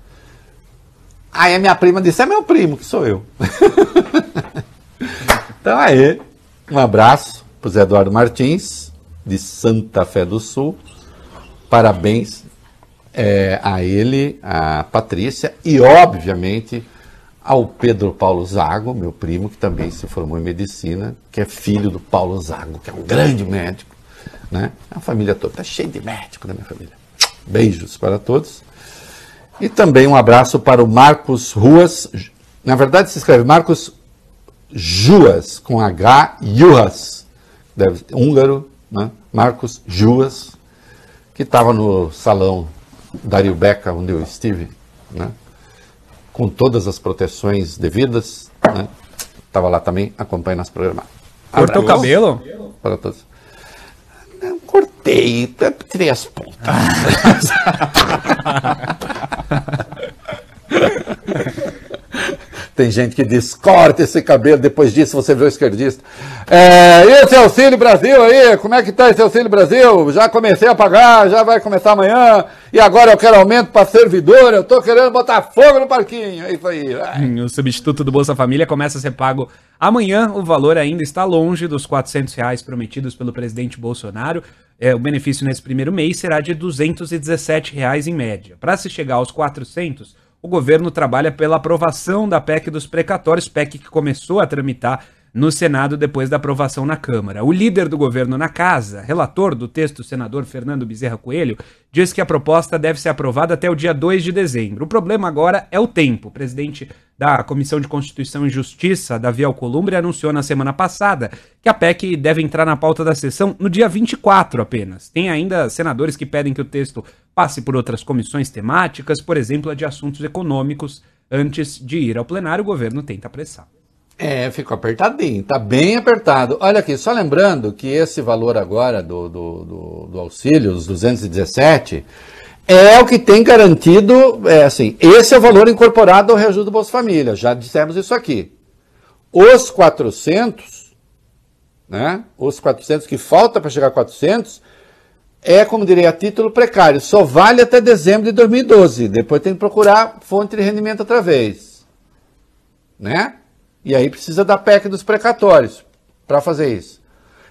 Aí a minha prima disse, é meu primo, que sou eu. (laughs) então aí, um abraço para o Zé Eduardo Martins, de Santa Fé do Sul. Parabéns é, a ele, a Patrícia e, obviamente, ao Pedro Paulo Zago, meu primo, que também se formou em medicina, que é filho do Paulo Zago, que é um grande médico. Né? A família toda está cheia de médicos na minha família. Beijos para todos. E também um abraço para o Marcos Ruas. Na verdade, se escreve Marcos Juas, com H, Juas, deve, húngaro, né? Marcos Juas, que estava no salão Dario Beca, onde eu estive, né? Com todas as proteções devidas. Né? Estava lá também acompanhando as programadas. Cortou o cabelo? Para todos. Não, cortei, tirei as pontas. (laughs) Tem gente que diz, corta esse cabelo, depois disso você vê o esquerdista. É, esse Auxílio Brasil aí, como é que tá esse Auxílio Brasil? Já comecei a pagar, já vai começar amanhã, e agora eu quero aumento para servidor, eu tô querendo botar fogo no parquinho, é isso aí. Hum, o substituto do Bolsa Família começa a ser pago amanhã, o valor ainda está longe dos 400 reais prometidos pelo presidente Bolsonaro. É, o benefício nesse primeiro mês será de 217 reais em média. Para se chegar aos 400 o governo trabalha pela aprovação da PEC dos precatórios, PEC que começou a tramitar no Senado depois da aprovação na Câmara. O líder do governo na casa, relator do texto, o senador Fernando Bezerra Coelho, diz que a proposta deve ser aprovada até o dia 2 de dezembro. O problema agora é o tempo. O presidente da Comissão de Constituição e Justiça, Davi Alcolumbre, anunciou na semana passada que a PEC deve entrar na pauta da sessão no dia 24 apenas. Tem ainda senadores que pedem que o texto passe por outras comissões temáticas, por exemplo, a de assuntos econômicos. Antes de ir ao plenário, o governo tenta pressar. É, ficou apertadinho, tá bem apertado. Olha aqui, só lembrando que esse valor agora do, do, do, do auxílio, os 217, é o que tem garantido, é assim, esse é o valor incorporado ao reajuste do Bolsa Família, já dissemos isso aqui. Os 400, né, os 400 que falta para chegar a 400, é, como diria, título precário, só vale até dezembro de 2012, depois tem que procurar fonte de rendimento outra vez, né? E aí precisa da PEC dos precatórios para fazer isso.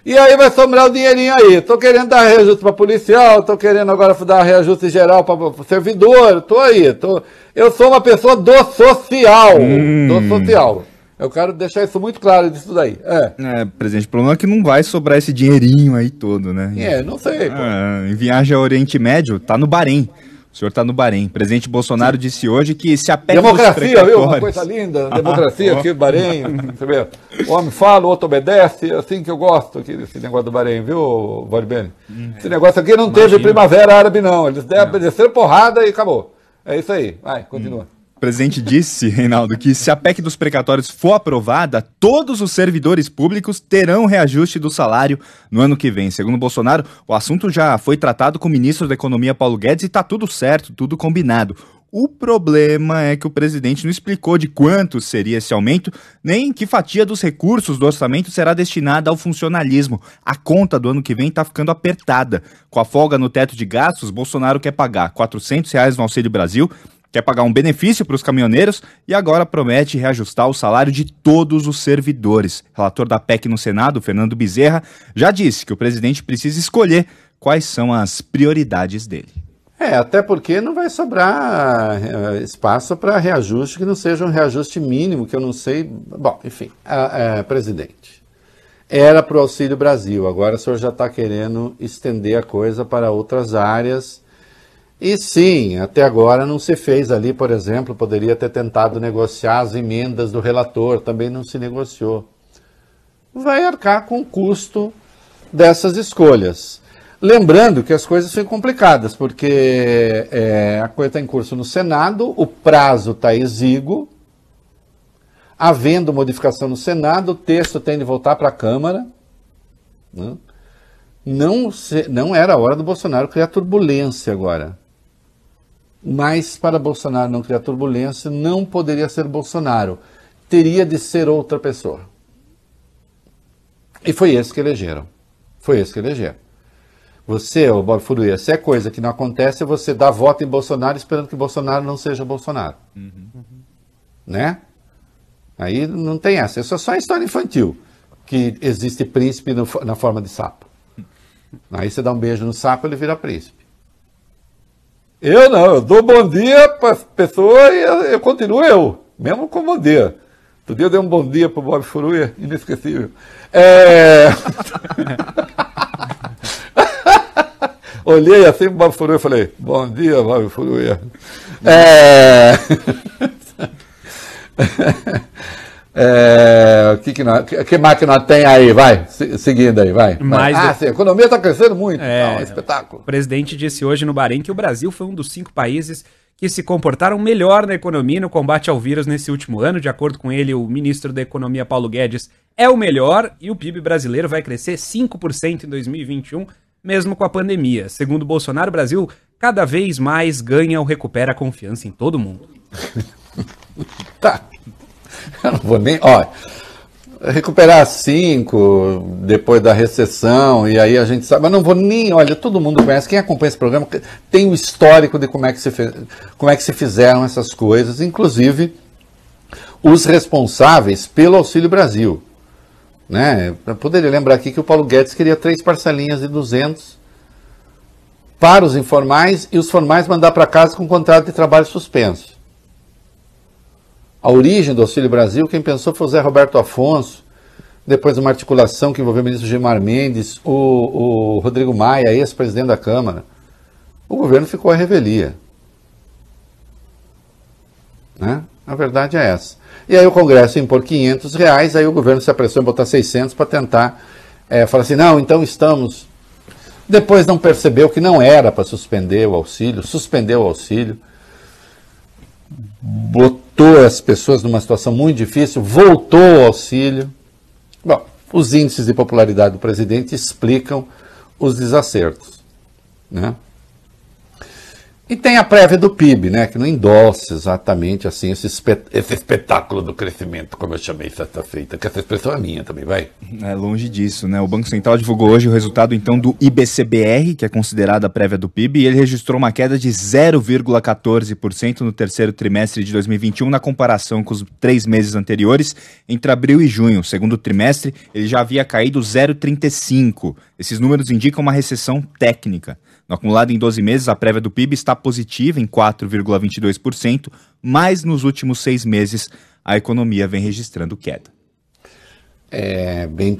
E aí vai sobrar o dinheirinho aí. Tô querendo dar reajuste para policial, tô querendo agora dar reajuste geral para servidor, tô aí. Tô... Eu sou uma pessoa do social. Hum. Do social. Eu quero deixar isso muito claro disso daí. É. é, presidente, o problema é que não vai sobrar esse dinheirinho aí todo, né? É, não sei. É, em viagem ao Oriente Médio, tá no Bahrein. O senhor está no Bahrein. O presidente Bolsonaro Sim. disse hoje que se a PEC Democracia, viu? Uma coisa linda. (laughs) Democracia aqui no Bahrein. Você vê? O homem fala, o outro obedece. É assim que eu gosto aqui desse negócio do Bahrein, viu, Valibene? Hum. Esse negócio aqui não Imagina. teve primavera árabe, não. Eles desceram porrada e acabou. É isso aí. Vai, continua. Hum. O presidente disse, Reinaldo, que se a PEC dos precatórios for aprovada, todos os servidores públicos terão reajuste do salário no ano que vem. Segundo Bolsonaro, o assunto já foi tratado com o ministro da Economia Paulo Guedes e está tudo certo, tudo combinado. O problema é que o presidente não explicou de quanto seria esse aumento, nem que fatia dos recursos do orçamento será destinada ao funcionalismo. A conta do ano que vem está ficando apertada. Com a folga no teto de gastos, Bolsonaro quer pagar 400 reais no Auxílio Brasil quer pagar um benefício para os caminhoneiros e agora promete reajustar o salário de todos os servidores. Relator da PEC no Senado, Fernando Bezerra, já disse que o presidente precisa escolher quais são as prioridades dele. É, até porque não vai sobrar uh, espaço para reajuste que não seja um reajuste mínimo, que eu não sei. Bom, enfim, uh, uh, presidente. Era para o Auxílio Brasil, agora o senhor já está querendo estender a coisa para outras áreas e sim, até agora não se fez ali, por exemplo, poderia ter tentado negociar as emendas do relator, também não se negociou. Vai arcar com o custo dessas escolhas. Lembrando que as coisas são complicadas, porque é, a coisa está em curso no Senado, o prazo está exíguo, havendo modificação no Senado, o texto tem de voltar para a Câmara. Né? Não, se, não era a hora do Bolsonaro criar turbulência agora. Mas para Bolsonaro não criar turbulência, não poderia ser Bolsonaro. Teria de ser outra pessoa. E foi esse que elegeram. Foi esse que elegeram. Você, o Bob Furuia, se é coisa que não acontece, você dá voto em Bolsonaro esperando que Bolsonaro não seja Bolsonaro. Uhum. Né? Aí não tem essa. Isso é só história infantil. Que existe príncipe no, na forma de sapo. Aí você dá um beijo no sapo, ele vira príncipe. Eu não, eu dou bom dia para as pessoas e eu, eu, continuo eu, mesmo com bom dia. Outro dia eu dei um bom dia para o Bob Furuia, inesquecível. É... (laughs) Olhei assim para o Bob Furuia e falei, bom dia, Bob Furuia. É... (laughs) É, o que, que, nós, que, que nós tem aí? Vai, seguindo aí, vai. vai. Ah, sim, a economia está crescendo muito. É, tá, um espetáculo. O presidente disse hoje no Bahrein que o Brasil foi um dos cinco países que se comportaram melhor na economia no combate ao vírus nesse último ano. De acordo com ele, o ministro da Economia, Paulo Guedes, é o melhor e o PIB brasileiro vai crescer 5% em 2021, mesmo com a pandemia. Segundo Bolsonaro, o Brasil cada vez mais ganha ou recupera a confiança em todo mundo. (laughs) tá. (laughs) Eu não vou nem. Olha, recuperar cinco depois da recessão, e aí a gente sabe, mas não vou nem, olha, todo mundo conhece, quem acompanha esse programa tem o histórico de como é que se, como é que se fizeram essas coisas, inclusive os responsáveis pelo Auxílio Brasil. Né? Eu poderia lembrar aqui que o Paulo Guedes queria três parcelinhas de 200 para os informais e os formais mandar para casa com contrato de trabalho suspenso a origem do Auxílio Brasil, quem pensou foi o Zé Roberto Afonso, depois uma articulação que envolveu o ministro Gilmar Mendes, o, o Rodrigo Maia, ex-presidente da Câmara. O governo ficou à revelia. Né? A verdade é essa. E aí o Congresso impor 500 reais, aí o governo se apressou em botar 600 para tentar é, falar assim, não, então estamos... Depois não percebeu que não era para suspender o auxílio, suspendeu o auxílio, botou as pessoas numa situação muito difícil, voltou ao auxílio. Bom, os índices de popularidade do presidente explicam os desacertos. Né? E tem a prévia do PIB, né, que não endossa exatamente assim esse, espet esse espetáculo do crescimento, como eu chamei sexta-feita, que essa expressão é minha também, vai. É longe disso, né? O Banco Central divulgou hoje o resultado então do IBCBR, que é considerada a prévia do PIB, e ele registrou uma queda de 0,14% no terceiro trimestre de 2021 na comparação com os três meses anteriores, entre abril e junho. Segundo trimestre, ele já havia caído 0,35%. Esses números indicam uma recessão técnica. Acumulado em 12 meses, a prévia do PIB está positiva em 4,22%, mas nos últimos seis meses a economia vem registrando queda. É bem,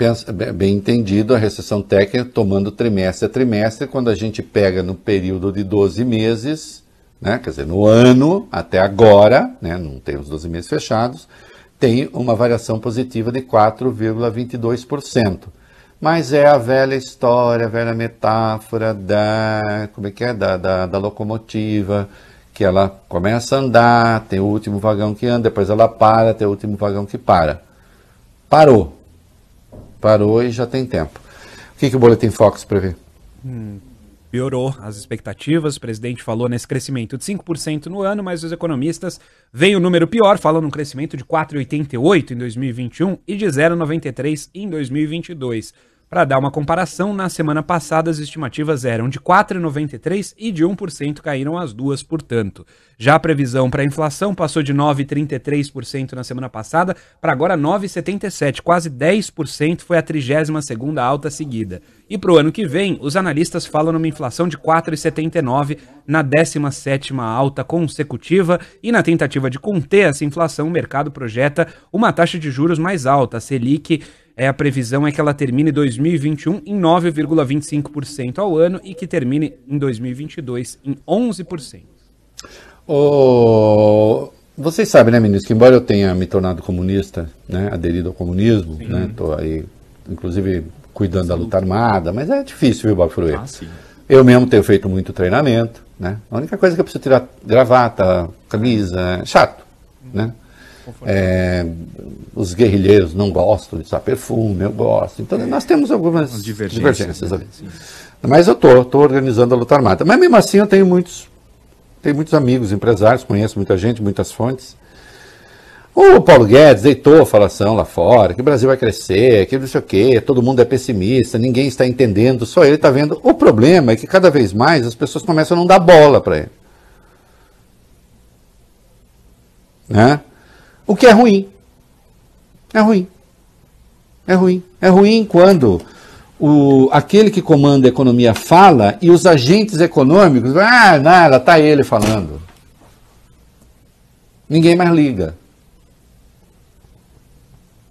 bem entendido a recessão técnica tomando trimestre a trimestre, quando a gente pega no período de 12 meses, né, quer dizer, no ano até agora, né, não tem os 12 meses fechados, tem uma variação positiva de 4,22%. Mas é a velha história, a velha metáfora da, como é que é, da, da, da locomotiva, que ela começa a andar, tem o último vagão que anda, depois ela para, tem o último vagão que para. Parou. Parou e já tem tempo. O que, que o Boletim Fox prevê? Hum, piorou as expectativas. O presidente falou nesse crescimento de 5% no ano, mas os economistas veem o número pior, falando um crescimento de 4,88 em 2021 e de 0,93 em 2022. Para dar uma comparação, na semana passada as estimativas eram de 4,93% e de 1% caíram as duas, portanto. Já a previsão para a inflação passou de 9,33% na semana passada para agora 9,77%, quase 10% foi a 32ª alta seguida. E para o ano que vem, os analistas falam numa inflação de 4,79% na 17ª alta consecutiva e na tentativa de conter essa inflação, o mercado projeta uma taxa de juros mais alta, a Selic é, a previsão é que ela termine 2021 em 9,25% ao ano e que termine em 2022 em 11%. Oh, vocês sabem, né, ministro, que embora eu tenha me tornado comunista, né, aderido ao comunismo, sim. né, tô aí, inclusive, cuidando sim. da luta armada, mas é difícil, viu, Bob Fruê? Ah, eu mesmo tenho feito muito treinamento, né? A única coisa que eu preciso tirar gravata, camisa, é chato, né? É, os guerrilheiros não gostam de usar perfume, eu gosto. Então nós temos algumas divergências, divergências ali. Mas eu estou tô, tô organizando a luta armada. Mas mesmo assim eu tenho muitos, tenho muitos amigos, empresários, conheço muita gente, muitas fontes. O Paulo Guedes deitou a falação lá fora, que o Brasil vai crescer, que não sei o quê, todo mundo é pessimista, ninguém está entendendo, só ele está vendo. O problema é que cada vez mais as pessoas começam a não dar bola para ele. Né? O que é ruim. É ruim. É ruim. É ruim quando o, aquele que comanda a economia fala e os agentes econômicos, ah, nada, está ele falando. Ninguém mais liga.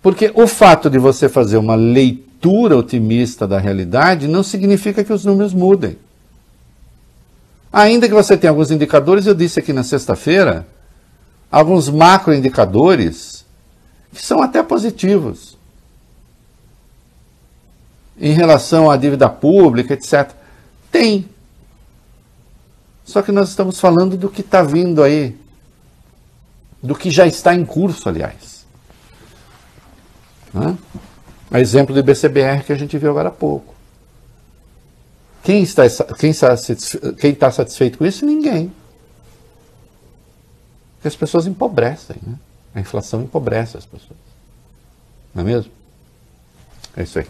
Porque o fato de você fazer uma leitura otimista da realidade não significa que os números mudem. Ainda que você tenha alguns indicadores, eu disse aqui na sexta-feira, alguns macroindicadores que são até positivos em relação à dívida pública, etc. Tem. Só que nós estamos falando do que está vindo aí, do que já está em curso, aliás. Né? A exemplo do IBCBR que a gente viu agora há pouco. Quem está, quem está, quem está satisfeito com isso? Ninguém. As pessoas empobrecem, né? A inflação empobrece as pessoas. Não é mesmo? É isso aí.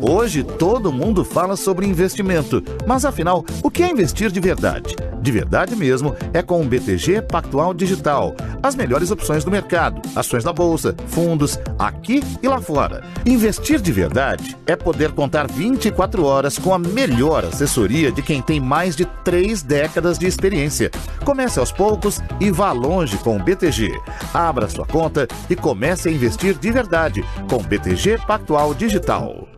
Hoje todo mundo fala sobre investimento, mas afinal, o que é investir de verdade? De verdade mesmo é com o BTG Pactual Digital. As melhores opções do mercado, ações da bolsa, fundos, aqui e lá fora. Investir de verdade é poder contar 24 horas com a melhor assessoria de quem tem mais de três décadas de experiência. Comece aos poucos e vá longe com o BTG. Abra sua conta e comece a investir de verdade com o BTG Pactual Digital.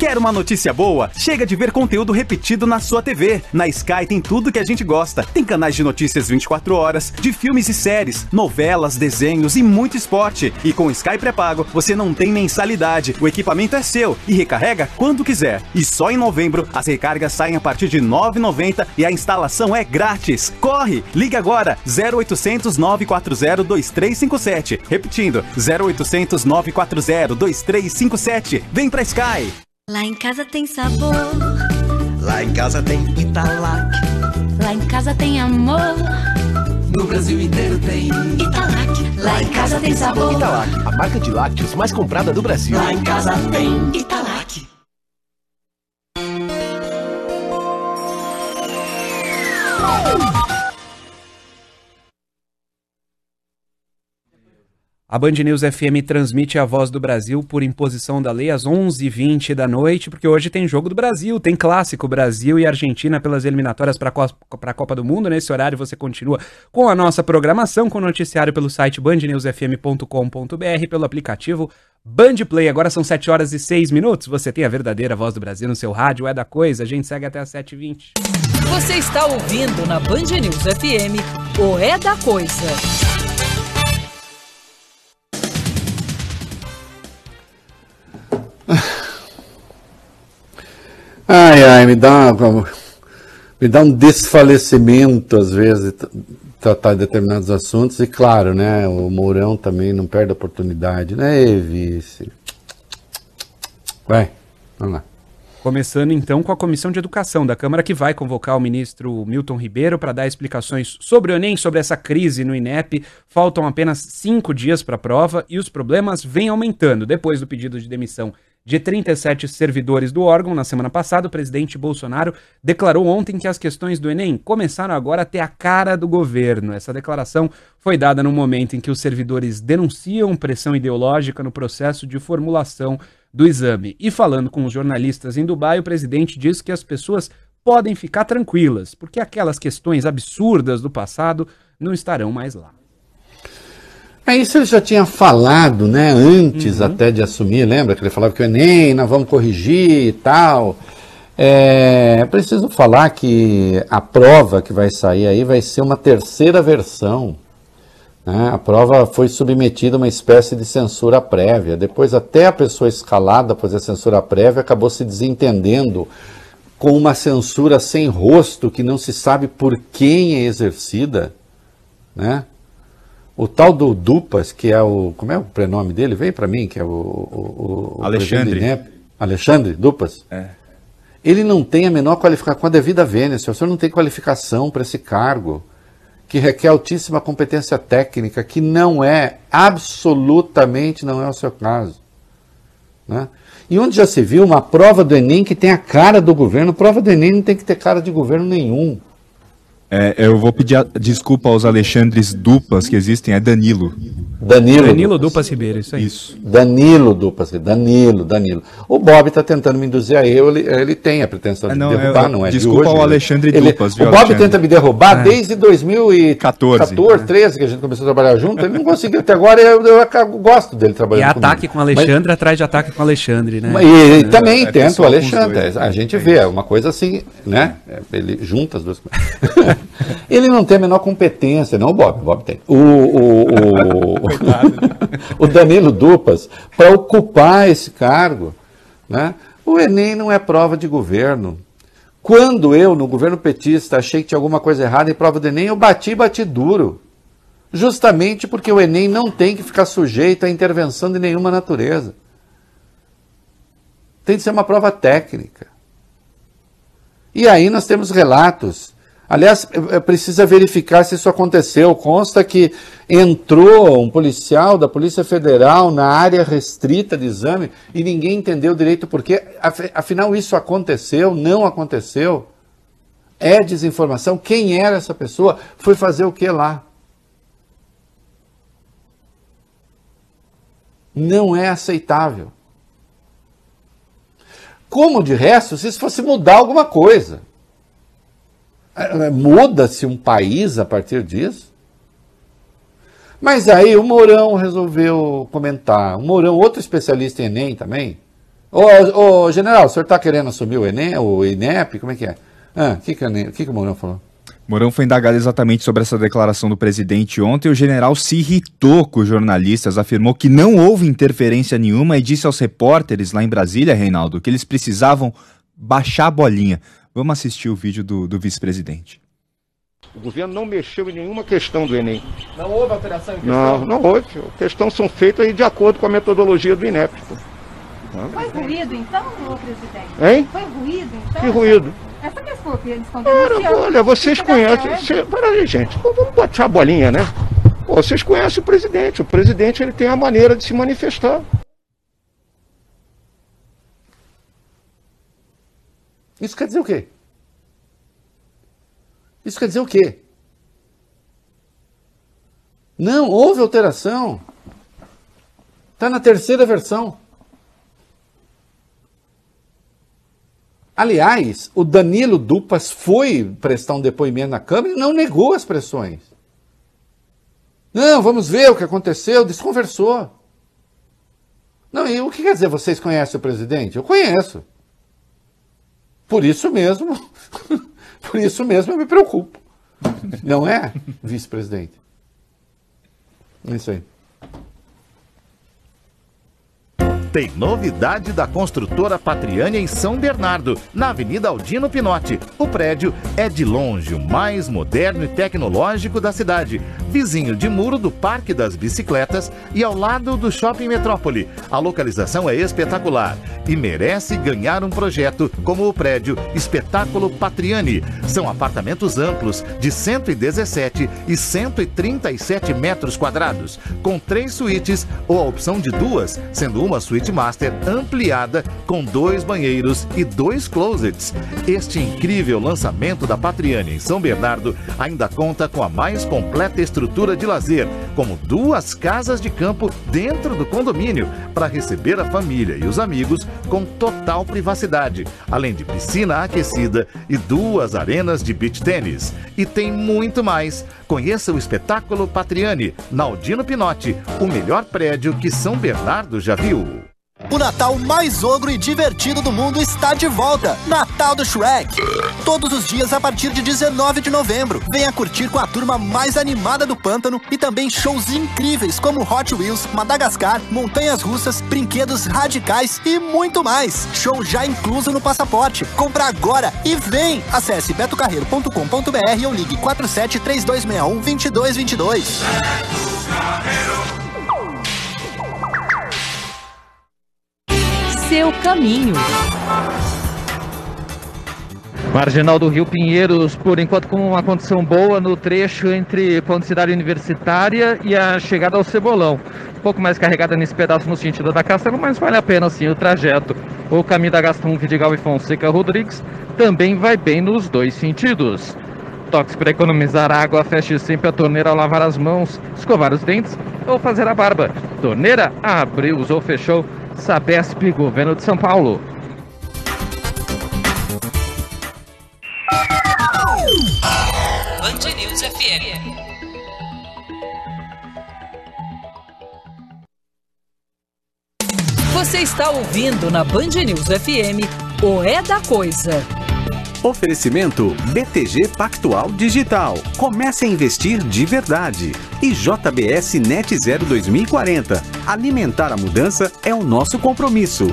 Quer uma notícia boa? Chega de ver conteúdo repetido na sua TV. Na Sky tem tudo que a gente gosta. Tem canais de notícias 24 horas, de filmes e séries, novelas, desenhos e muito esporte. E com Sky pré-pago, você não tem mensalidade. O equipamento é seu e recarrega quando quiser. E só em novembro, as recargas saem a partir de R$ 9,90 e a instalação é grátis. Corre! Ligue agora 0800 940 2357. Repetindo, 0800 940 2357. Vem pra Sky! Lá em casa tem sabor. Lá em casa tem Italac. Lá em casa tem amor. No Brasil inteiro tem Italac. Lá em casa tem sabor. Italac, a marca de lácteos mais comprada do Brasil. Lá em casa tem Italac. A Band News FM transmite a voz do Brasil por imposição da lei às 11h20 da noite, porque hoje tem Jogo do Brasil, tem Clássico Brasil e Argentina pelas eliminatórias para a Copa do Mundo. Nesse horário você continua com a nossa programação, com o noticiário pelo site bandnewsfm.com.br, pelo aplicativo Band Play. Agora são 7 horas e 6 minutos. Você tem a verdadeira voz do Brasil no seu rádio, é da coisa. A gente segue até às 7h20. Você está ouvindo na Band News FM o É da Coisa. Ai, ai, me dá, me dá um desfalecimento, às vezes, tratar determinados assuntos. E, claro, né, o Mourão também não perde a oportunidade, né, vice? Vai, vamos lá. Começando então com a Comissão de Educação da Câmara, que vai convocar o ministro Milton Ribeiro para dar explicações sobre o Enem, sobre essa crise no INEP. Faltam apenas cinco dias para a prova e os problemas vêm aumentando. Depois do pedido de demissão de 37 servidores do órgão, na semana passada, o presidente Bolsonaro declarou ontem que as questões do Enem começaram agora a ter a cara do governo. Essa declaração foi dada no momento em que os servidores denunciam pressão ideológica no processo de formulação do exame. E falando com os jornalistas em Dubai, o presidente disse que as pessoas podem ficar tranquilas, porque aquelas questões absurdas do passado não estarão mais lá. É isso ele já tinha falado, né, antes uhum. até de assumir, lembra que ele falava que o Enem nós vamos corrigir e tal. É preciso falar que a prova que vai sair aí vai ser uma terceira versão. Né? A prova foi submetida a uma espécie de censura prévia. Depois, até a pessoa escalada após a censura prévia acabou se desentendendo com uma censura sem rosto que não se sabe por quem é exercida. Né? O tal do Dupas, que é o. Como é o prenome dele? Veio para mim, que é o. o, o Alexandre. Alexandre Dupas? É. Ele não tem a menor qualificação, com a devida vênia, o senhor não tem qualificação para esse cargo, que requer altíssima competência técnica, que não é, absolutamente não é o seu caso. Né? E onde já se viu uma prova do Enem que tem a cara do governo, prova do Enem não tem que ter cara de governo nenhum. É, eu vou pedir a, desculpa aos Alexandres Dupas que existem, é Danilo. Danilo. Danilo Dupas Ribeiro, isso aí. Isso. Danilo Dupas, Danilo, Danilo. O Bob está tentando me induzir a eu, ele, ele tem a pretensão de não, me derrubar, eu, não é Desculpa de hoje, ao Alexandre ele, Dupas, viu, O Bob Alexandre? tenta me derrubar É. desde 2014, 14, 13, que a gente começou a trabalhar junto, ele não conseguiu, até agora eu, eu, eu gosto dele E trabalhando ataque com o Mas- Alexandre atrás de ataque com o Alexandre, né? Mas- E, É, também é tenta o Alexandre. dois, né? A gente vê, é uma coisa assim, né? É, Ele junta as duas coisas. (laughs) (laughs) Ele não tem a menor competência, não o Bob, o Bob tem. O, o, o, (laughs) o Danilo Dupas, para ocupar esse cargo, né? O Enem não é prova de governo. Quando eu, no governo petista, achei que tinha alguma coisa errada em prova do Enem, eu bati, bati duro. Justamente porque o Enem não tem que ficar sujeito a intervenção de nenhuma natureza. Tem de ser uma prova técnica. E aí nós temos relatos. Aliás, eh, eh, precisa verificar se isso aconteceu. Consta que entrou um policial da Polícia Federal na área restrita de exame e ninguém entendeu direito por quê. Af- Afinal, isso aconteceu? Não aconteceu? É desinformação? Quem era essa pessoa? Foi fazer o que lá? Não é aceitável. Como de resto, se isso fosse mudar alguma coisa. Muda-se um país a partir disso? Mas aí o Mourão resolveu comentar. O Mourão, outro especialista em Enem também, Ô, ô, general, o senhor está querendo assumir o Enem, o INEP? Como é que é? Ah, o que, que, o que, que o Mourão falou? Mourão foi indagado exatamente sobre essa declaração do presidente ontem. O general se irritou com os jornalistas, afirmou que não houve interferência nenhuma e disse aos repórteres lá em Brasília, Reinaldo, que eles precisavam baixar a bolinha. Vamos assistir o vídeo do, do vice-presidente. O governo não mexeu em nenhuma questão do Enem. Não houve alteração em questão? Não, não houve. A questão são feitas de acordo com a metodologia do INEP. Foi ruído então, presidente? Hein? Foi ruído então? Que ruído? Essa questão que eles estão Ora, olha, vocês conhecem. Cê, peraí, gente. Vamos botar a bolinha, né? Pô, vocês conhecem o presidente. O presidente ele tem a maneira de se manifestar. Isso quer dizer o quê? Isso quer dizer o quê? Não, houve alteração. Está na terceira versão. Aliás, o Danilo Dupas foi prestar um depoimento na Câmara e não negou as pressões. Não, vamos ver o que aconteceu, desconversou. Não, e o que quer dizer vocês conhecem o presidente? Eu conheço. Por isso mesmo, (laughs) por isso mesmo eu me preocupo. Não é, vice-presidente? É isso aí. Tem novidade da construtora Patriani em São Bernardo, na Avenida Aldino Pinotti. O prédio é de longe o mais moderno e tecnológico da cidade, vizinho de muro do Parque das Bicicletas e ao lado do Shopping Metrópole. A localização é espetacular e merece ganhar um projeto como o prédio Espetáculo Patriani. São apartamentos amplos de 117 e 137 metros quadrados, com três suítes ou a opção de duas, sendo uma suíte Suite Master ampliada com dois banheiros e dois closets. Este incrível lançamento da Patriane em São Bernardo ainda conta com a mais completa estrutura de lazer, como duas casas de campo dentro do condomínio, para receber a família e os amigos com total privacidade, além de piscina aquecida e duas arenas de beach tênis. E tem muito mais. Conheça o espetáculo Patriane, Naldino Pinotti, o melhor prédio que São Bernardo já viu. O Natal mais ogro e divertido do mundo está de volta. Natal do Shrek. Todos os dias a partir de 19 de novembro. Venha curtir com a turma mais animada do pântano e também shows incríveis como Hot Wheels, Madagascar, montanhas russas, brinquedos radicais e muito mais. Show já incluso no passaporte. Compra agora e vem! Acesse betocarreiro.com.br ou ligue 47 3261 2222. Seu caminho. Marginal do Rio Pinheiros, por enquanto com uma condição boa no trecho entre Ponte Cidade Universitária e a chegada ao Cebolão. Um pouco mais carregada nesse pedaço no sentido da Castelo, mas vale a pena sim o trajeto. O caminho da Gaston Vidigal e Fonseca Rodrigues também vai bem nos dois sentidos. Toques para economizar água, feche sempre a torneira ao lavar as mãos, escovar os dentes ou fazer a barba. Torneira abriu ou fechou Sabesp, Governo de São Paulo. Band News FM. Você está ouvindo na Band News FM o É da Coisa. Oferecimento BTG Pactual Digital. Comece a investir de verdade. E JBS Net Zero 2040. Alimentar a mudança é o nosso compromisso.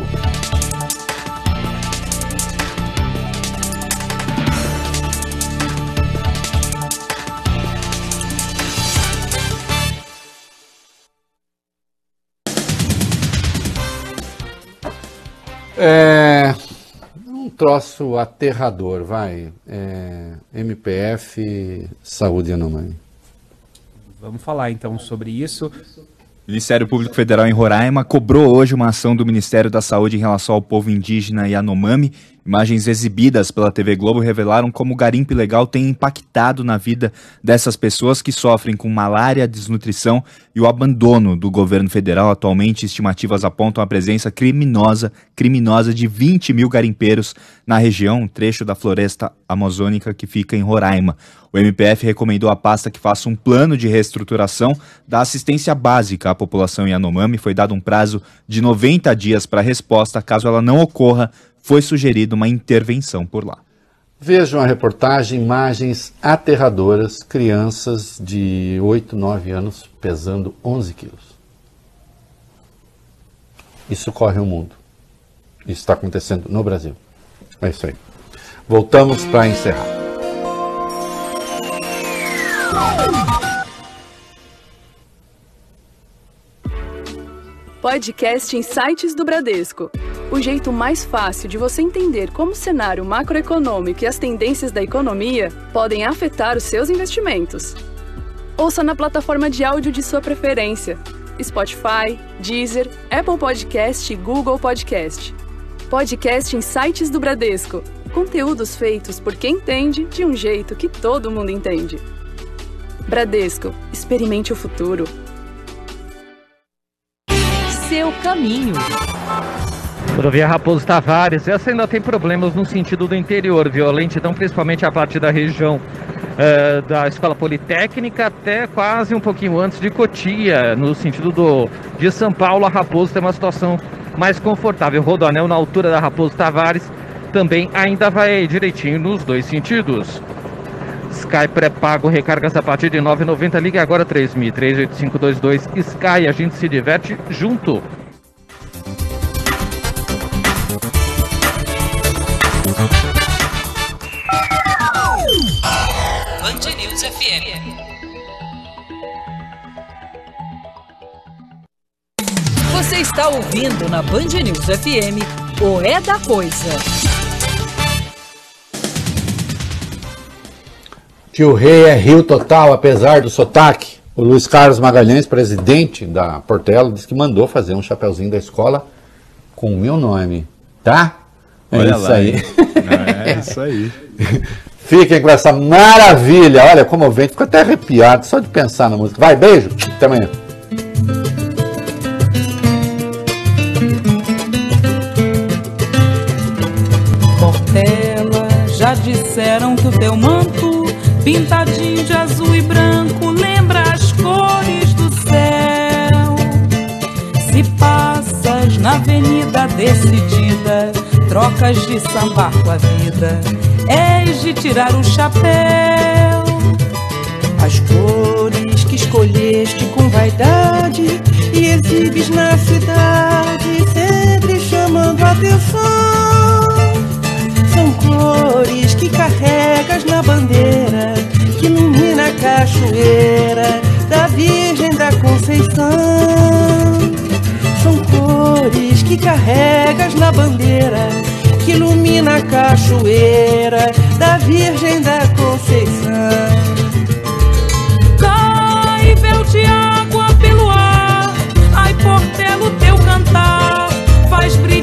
É troço aterrador, vai. É, MPF, saúde mamãe. Vamos falar então sobre isso. O Ministério Público Federal em Roraima cobrou hoje uma ação do Ministério da Saúde em relação ao povo indígena Yanomami. Imagens exibidas pela TV Globo revelaram como o garimpo ilegal tem impactado na vida dessas pessoas que sofrem com malária, desnutrição e o abandono do governo federal. Atualmente, estimativas apontam a presença criminosa, criminosa de 20 mil garimpeiros na região, um trecho da floresta amazônica que fica em Roraima. O MPF recomendou à pasta que faça um plano de reestruturação da assistência básica à população Yanomami. Foi dado um prazo de 90 dias para resposta. Caso ela não ocorra, foi sugerida uma intervenção por lá. Vejam a reportagem, imagens aterradoras, crianças de 8, 9 anos pesando 11 quilos. Isso corre o mundo. Isso está acontecendo no Brasil. É isso aí. Voltamos para encerrar. Podcast Insights do Bradesco. O jeito mais fácil de você entender como o cenário macroeconômico e as tendências da economia podem afetar os seus investimentos. Ouça na plataforma de áudio de sua preferência: Spotify, Deezer, Apple Podcast e Google Podcast. Podcast Insights do Bradesco. Conteúdos feitos por quem entende de um jeito que todo mundo entende. Bradesco, experimente o futuro. Seu caminho. Rodovia Raposo Tavares, essa ainda tem problemas no sentido do interior, viu? Lentidão principalmente a partir da região eh, da Escola Politécnica até quase um pouquinho antes de Cotia, no sentido do, de São Paulo a Raposo tem uma situação mais confortável. Rodoanel na altura da Raposo Tavares também ainda vai direitinho nos dois sentidos. Sky pré-pago, recargas a partir de 9,90. Ligue agora 30038522 Sky, a gente se diverte junto. Band News FM. Você está ouvindo na Band News FM o É da Coisa. Tio Rei é Rio total, apesar do sotaque. O Luiz Carlos Magalhães, presidente da Portela, disse que mandou fazer um chapeuzinho da escola com o meu nome, tá? É Olha isso lá, aí. hein? É isso aí. (laughs) Fiquem com essa maravilha. Olha como eu venho, fico até arrepiado só de pensar na música. Vai, beijo. Até amanhã. Portela, pintadinho de azul e branco, lembra as cores do céu. Se passas na avenida decidida, trocas de sambar com a vida, és de tirar o chapéu. As cores que escolheste com vaidade e exibes na cidade, sempre chamando a atenção. São cores que carregas na bandeira que ilumina a cachoeira da Virgem da Conceição. São cores que carregas na bandeira que ilumina a cachoeira da Virgem da Conceição. Cai véu de água pelo ar, ai portelo teu cantar faz brilhar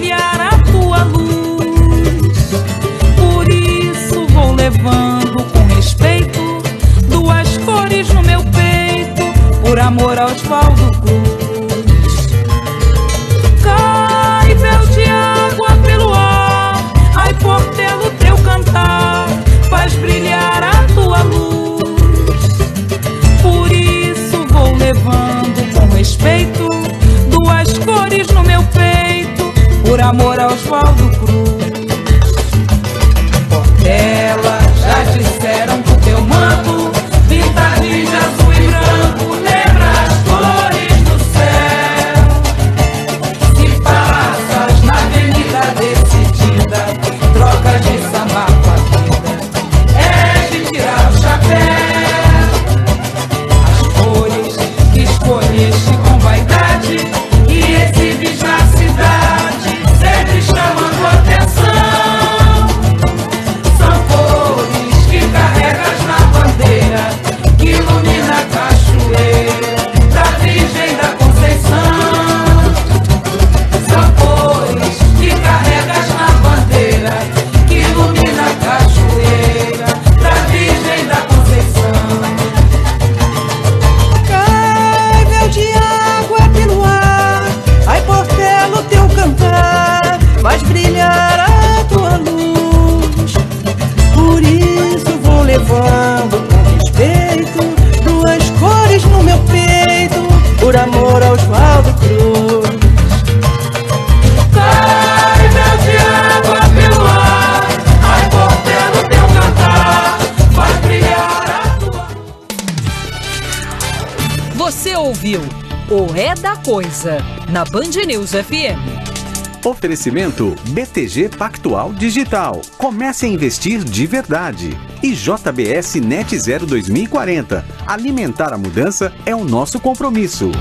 Band News FM. Oferecimento BTG Pactual Digital. Comece a investir de verdade. E JBS Net Zero 2040. Alimentar a mudança é o nosso compromisso.